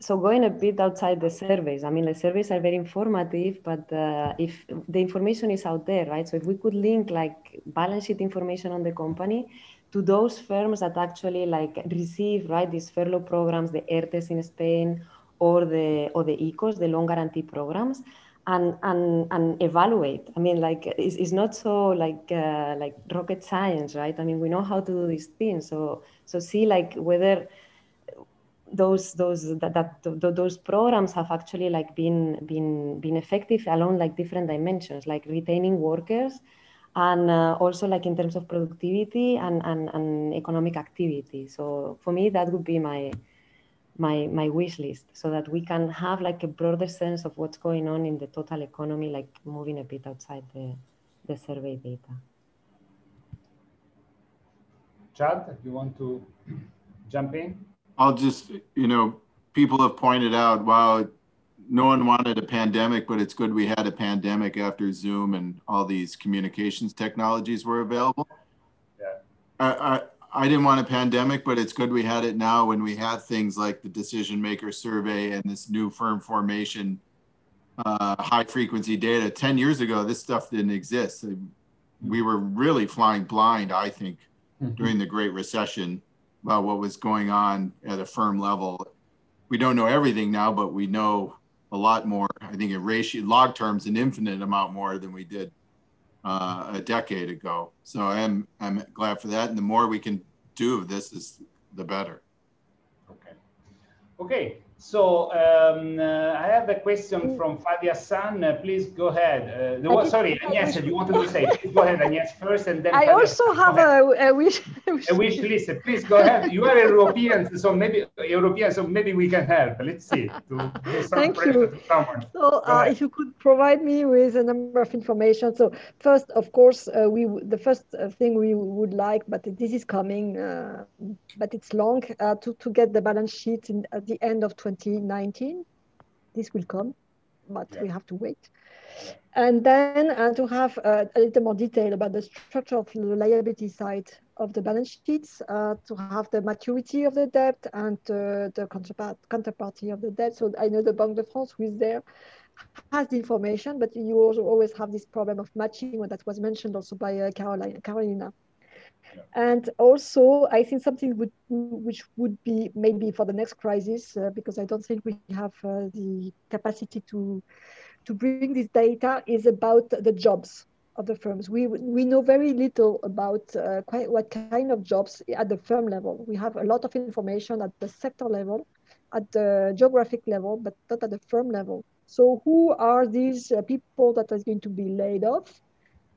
so going a bit outside the surveys. I mean, the surveys are very informative, but uh, if the information is out there, right? So if we could link like balance sheet information on the company to those firms that actually like receive right these furlough programs, the ERTES in Spain, or the or the ICOs the loan guarantee programs, and and and evaluate. I mean, like it's, it's not so like uh, like rocket science, right? I mean, we know how to do these things. So so see like whether those those that, that those programs have actually like been been been effective along like different dimensions, like retaining workers and uh, also like in terms of productivity and, and, and economic activity. So for me, that would be my, my, my wish list so that we can have like a broader sense of what's going on in the total economy, like moving a bit outside the, the survey data. Chad, you want to jump in? I'll just, you know, people have pointed out, wow, no one wanted a pandemic, but it's good we had a pandemic after Zoom and all these communications technologies were available. Yeah. I, I, I didn't want a pandemic, but it's good we had it now when we have things like the decision maker survey and this new firm formation uh, high frequency data. 10 years ago, this stuff didn't exist. We were really flying blind, I think, mm-hmm. during the Great Recession about what was going on at a firm level. We don't know everything now, but we know a lot more. I think in ratio log terms, an infinite amount more than we did uh, a decade ago. So I'm I'm glad for that. And the more we can do of this, is the better. Okay. Okay. So um, uh, I have a question from Fabia San. Uh, please go ahead. Uh, sorry, Agnes, you wanted to say. Please go ahead, Agnes, first, and then. I Fadia, also have a, a, wish. a wish list. Please go ahead. You are European, so maybe European, so maybe we can help. Let's see. To, to Thank you. So, uh, if you could provide me with a number of information. So, first, of course, uh, we the first uh, thing we would like, but this is coming, but it's long to to get the balance sheet in, at the end of 20. 2019. This will come, but yeah. we have to wait. And then uh, to have uh, a little more detail about the structure of the liability side of the balance sheets, uh, to have the maturity of the debt and uh, the counterpart counterparty of the debt. So I know the Banque de France, who is there, has the information, but you also always have this problem of matching, that was mentioned also by uh, Carolina. And also, I think something would, which would be maybe for the next crisis, uh, because I don't think we have uh, the capacity to, to bring this data, is about the jobs of the firms. We, we know very little about uh, quite what kind of jobs at the firm level. We have a lot of information at the sector level, at the geographic level, but not at the firm level. So who are these uh, people that are going to be laid off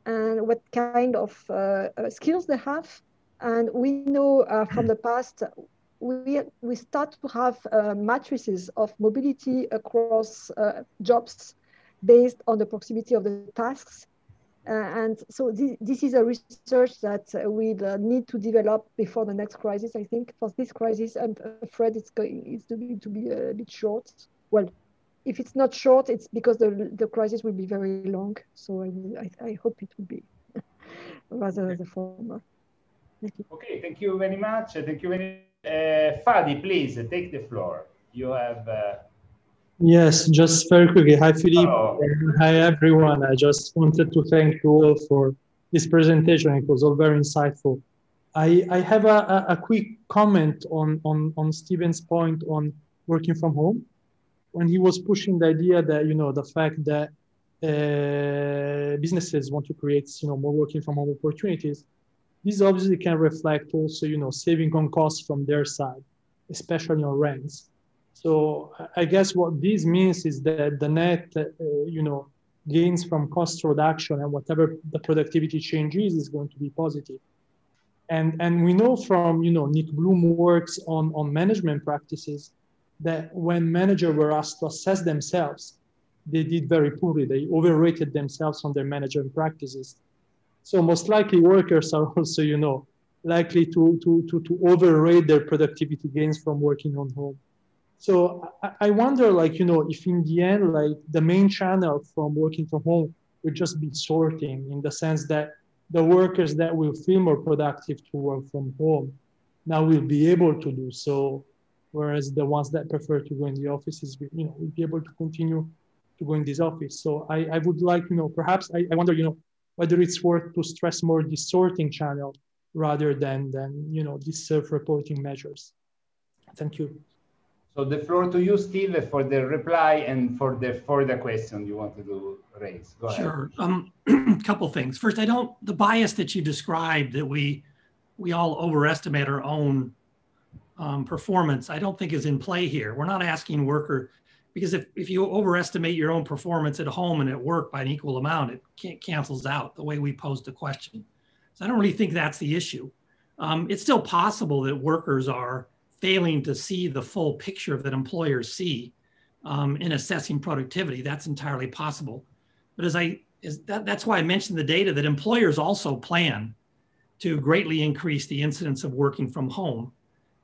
and what kind of uh, uh skills they have? And we know uh, from the past, we, we start to have uh, matrices of mobility across jobs based on the proximity of the tasks. Uh, and so this, this, is a research that uh, we'll uh, need to develop before the next crisis. I think for this crisis, I'm afraid it's going, it's going to be a bit short. Well, if it's not short, it's because the, the crisis will be very long. So I, I, I hope it will be rather the former. Thank you. okay, thank you very much. Thank you very uh, Fadi, please take the floor. You have. Uh... Yes, just very quickly. Hi, Philippe. Hi, everyone. I just wanted to thank you all for this presentation. It was all very insightful. I, I have a, a, quick comment on, on, on Steven's point on working from home when he was pushing the idea that you know the fact that uh, businesses want to create you know more working from home opportunities this obviously can reflect also you know saving on costs from their side especially on rents. So i guess what this means is that the net uh, you know gains from cost reduction and whatever the productivity change is is going to be positive. And and we know from you know nick bloom works on on management practices that when managers were asked to assess themselves, they did very poorly. They overrated themselves on their management practices. So most likely workers are also, you know, likely to, to, to, to overrate their productivity gains from working on home. So I, I wonder, like, you know, if in the end, like the main channel from working from home would just be sorting in the sense that the workers that will feel more productive to work from home now will be able to do so whereas the ones that prefer to go in the offices, you know, will be able to continue to go in this office. So I, I would like, you know, perhaps I, I wonder, you know, whether it's worth to stress more the sorting channel rather than, than you know, these self-reporting measures. Thank you. So the floor to you, Steve, for the reply and for the further question you wanted to raise. Go ahead. Sure. Um, a couple things. First, I don't the bias that you described that we we all overestimate our own um, performance, I don't think is in play here. We're not asking worker, because if, if you overestimate your own performance at home and at work by an equal amount, it can't, cancels out the way we posed the question. So I don't really think that's the issue. Um, it's still possible that workers are failing to see the full picture that employers see um, in assessing productivity. That's entirely possible. But as I, is that, that's why I mentioned the data that employers also plan to greatly increase the incidence of working from home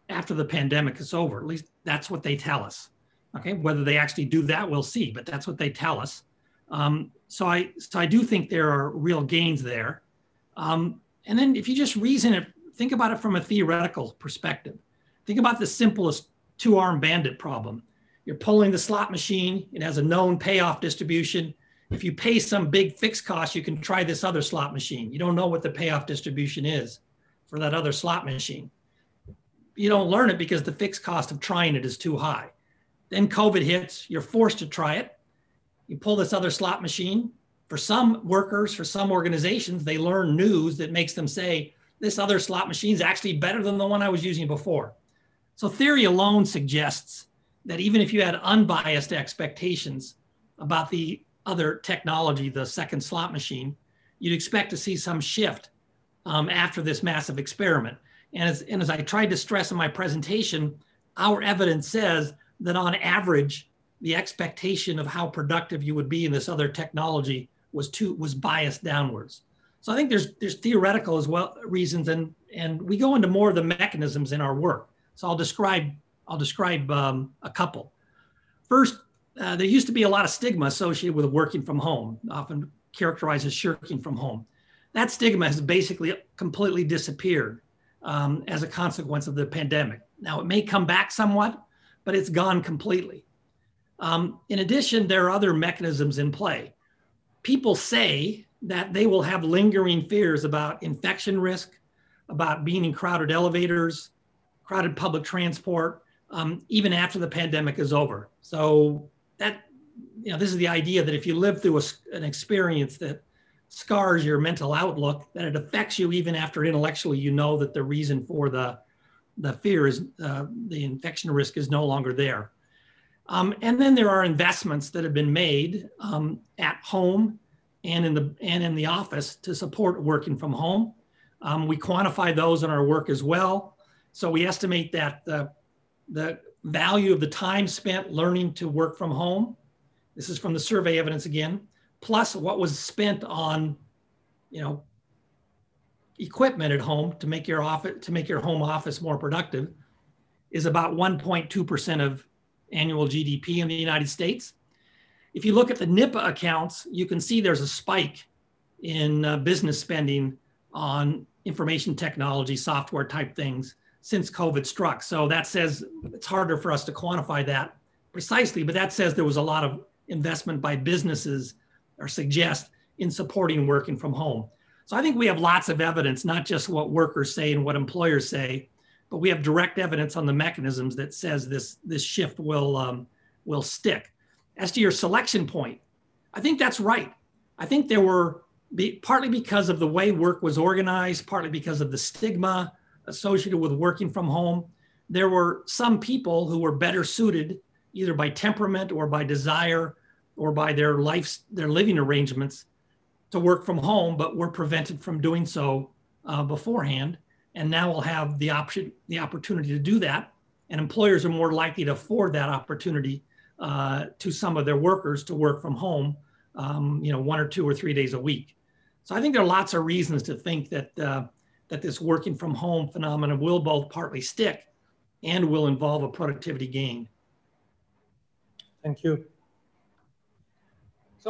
after the pandemic is over. At least that's what they tell us. Okay, whether they actually do that, we'll see, but that's what they tell us. Um, so I so I do think there are real gains there. Um, and then if you just reason it, think about it from a theoretical perspective. Think about the simplest two-arm bandit problem. You're pulling the slot machine, it has a known payoff distribution. If you pay some big fixed cost, you can try this other slot machine. You don't know what the payoff distribution is for that other slot machine you don't learn it because the fixed cost of trying it is too high. Then COVID hits, you're forced to try it. You pull this other slot machine. For some workers, for some organizations, they learn news that makes them say, this other slot machine is actually better than the one I was using before. So theory alone suggests that even if you had unbiased expectations about the other technology, the second slot machine, you'd expect to see some shift um, after this massive experiment. And as, and as I tried to stress in my presentation, our evidence says that on average, the expectation of how productive you would be in this other technology was too was biased downwards. So I think there's there's theoretical as well reasons, and and we go into more of the mechanisms in our work. So I'll describe I'll describe um, a couple. First, uh, there used to be a lot of stigma associated with working from home, often characterized as shirking from home. That stigma has basically completely disappeared um, as a consequence of the pandemic. Now, it may come back somewhat, but it's gone completely. Um, in addition, there are other mechanisms in play. People say that they will have lingering fears about infection risk, about being in crowded elevators, crowded public transport, um, even after the pandemic is over. So that, you know, this is the idea that if you live through a, an experience that scars your mental outlook, that it affects you even after intellectually you know that the reason for the the fear is uh, the infection risk is no longer there. Um, and then there are investments that have been made um, at home and in the and in the office to support working from home. Um, we quantify those in our work as well. So we estimate that the, the value of the time spent learning to work from home, this is from the survey evidence again, plus what was spent on, you know, equipment at home to make your office to make your home office more productive is about 1.2% of annual GDP in the United States. If you look at the NIPA accounts, you can see there's a spike in uh, business spending on information technology, software type things since COVID struck. So that says it's harder for us to quantify that precisely, but that says there was a lot of investment by businesses or suggest in supporting working from home. So I think we have lots of evidence, not just what workers say and what employers say, but we have direct evidence on the mechanisms that says this, this shift will, um, will stick. As to your selection point, I think that's right. I think there were be, partly because of the way work was organized, partly because of the stigma associated with working from home. There were some people who were better suited, either by temperament or by desire or by their life, their living arrangements, to work from home, but were prevented from doing so uh, beforehand. And now we'll have the option, the opportunity to do that. And employers are more likely to afford that opportunity uh, to some of their workers to work from home, um, you know, one or two or three days a week. So I think there are lots of reasons to think that uh, that this working from home phenomenon will both partly stick and will involve a productivity gain. Thank you.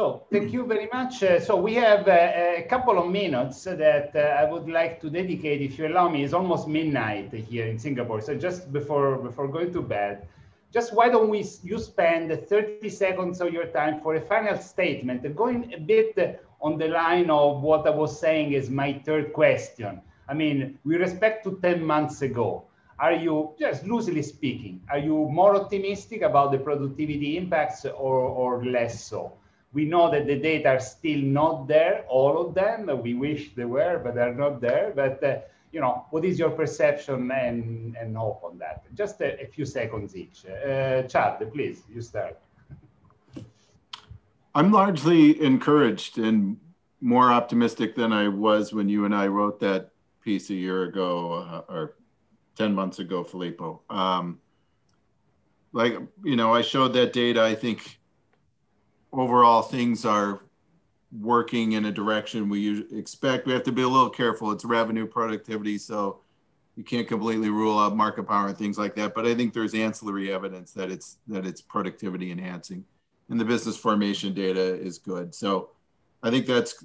So thank you very much. Uh, so we have uh, a couple of minutes that uh, I would like to dedicate, if you allow me. It's almost midnight here in Singapore. So just before before going to bed, just why don't we you spend 30 seconds of your time for a final statement, going a bit on the line of what I was saying is my third question. I mean, with respect to 10 months ago, are you, just loosely speaking, are you more optimistic about the productivity impacts or, or less so? We know that the data are still not there, all of them. We wish they were, but they're not there. But uh, you know, what is your perception and, and hope on that? Just a, a few seconds each. Uh, Chad, please, you start. I'm largely encouraged and more optimistic than I was when you and I wrote that piece a year ago uh, or 10 months ago, Filippo. Um, like, you know, I showed that data. I think overall things are working in a direction we expect. We have to be a little careful. It's revenue productivity, so you can't completely rule out market power and things like that. But I think there's ancillary evidence that it's that it's productivity enhancing, and the business formation data is good. So I think that's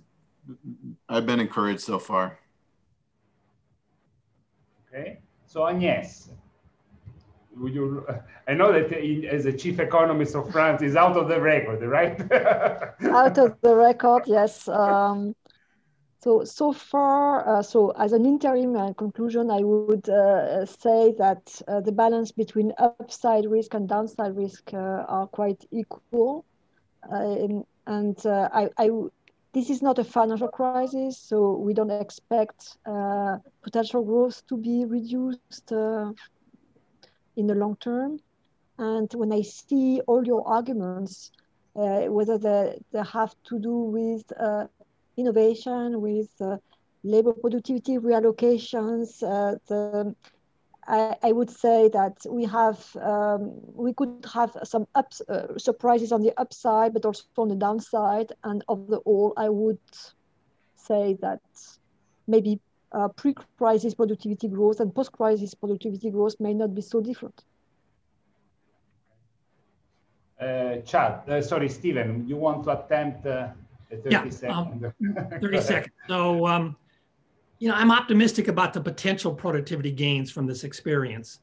I've been encouraged so far. Okay, so Agnes, you, I know that as a chief economist of France is out of the record, right? out of the record, yes. Um, so so far, uh, so as an interim uh, conclusion, I would uh, say that uh, the balance between upside risk and downside risk uh, are quite equal, uh, and I, I this is not a financial crisis, so we don't expect potential growth to be reduced in the long term. And when I see all your arguments, uh, whether they, they have to do with uh, innovation, with uh, labor productivity reallocations, uh, the I, I, would say that we have um, we could have some ups, uh, surprises on the upside, but also on the downside. And of the all, I would say that maybe uh, pre-crisis productivity growth and post-crisis productivity growth may not be so different. Uh, Chad, uh, sorry, Steven, you want to attempt uh, 30 yeah, seconds? Um, 30 seconds. So um, you know, I'm optimistic about the potential productivity gains from this experience,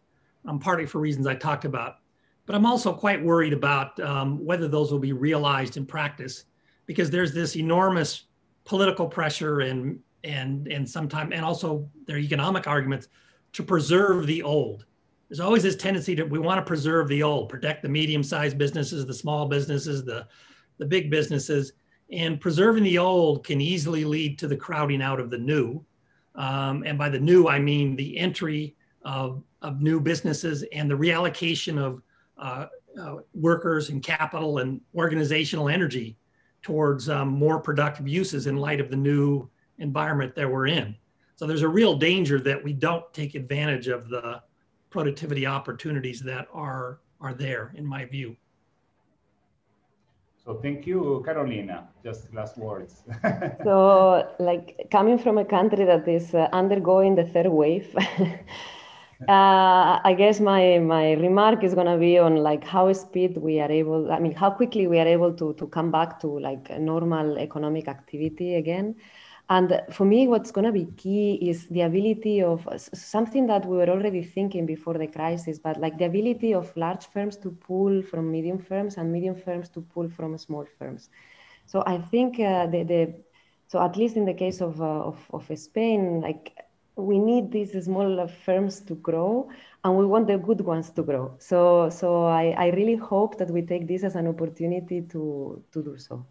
um, partly for reasons I talked about. But I'm also quite worried about um, whether those will be realized in practice, because there's this enormous political pressure and and and sometimes and also their economic arguments to preserve the old. There's always this tendency that we want to preserve the old, protect the medium-sized businesses, the small businesses, the the big businesses, and preserving the old can easily lead to the crowding out of the new um, and by the new, I mean the entry of, of new businesses and the reallocation of uh, uh, workers and capital and organizational energy towards um, more productive uses in light of the new environment that we're in. So there's a real danger that we don't take advantage of the productivity opportunities that are, are there, in my view. So thank you, Carolina. Just last words. so, like coming from a country that is uh, undergoing the third wave, uh, I guess my my remark is gonna be on like how speed we are able. I mean, how quickly we are able to to come back to like normal economic activity again. And for me, what's going to be key is the ability of something that we were already thinking before the crisis, but like the ability of large firms to pull from medium firms and medium firms to pull from small firms. So I think uh, the, the, so at least in the case of, uh, of, of Spain, like we need these small firms to grow and we want the good ones to grow. So, so I, I really hope that we take this as an opportunity to, to do so.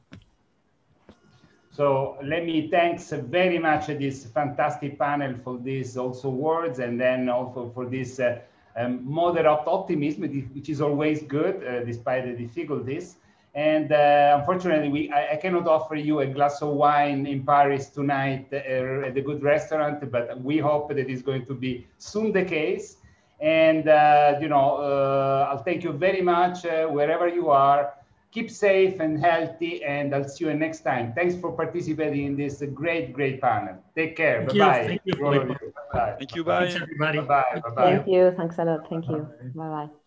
So let me thanks very much this fantastic panel for these also words and then also for this uh, um, moderate optimism, which is always good uh, despite the difficulties. And uh, unfortunately, we, I, I, cannot offer you a glass of wine in Paris tonight uh, at a good restaurant, but we hope that is going to be soon the case. And, uh, you know, uh, I'll thank you very much wherever you are keep safe and healthy, and I'll see you next time. Thanks for participating in this great, great panel. Take care. Thank bye-bye. Thank you. Bye. Thank you. Bye. Thanks, everybody. Bye-bye. Bye-bye. Thank you. Thanks a lot. Thank you. Bye-bye.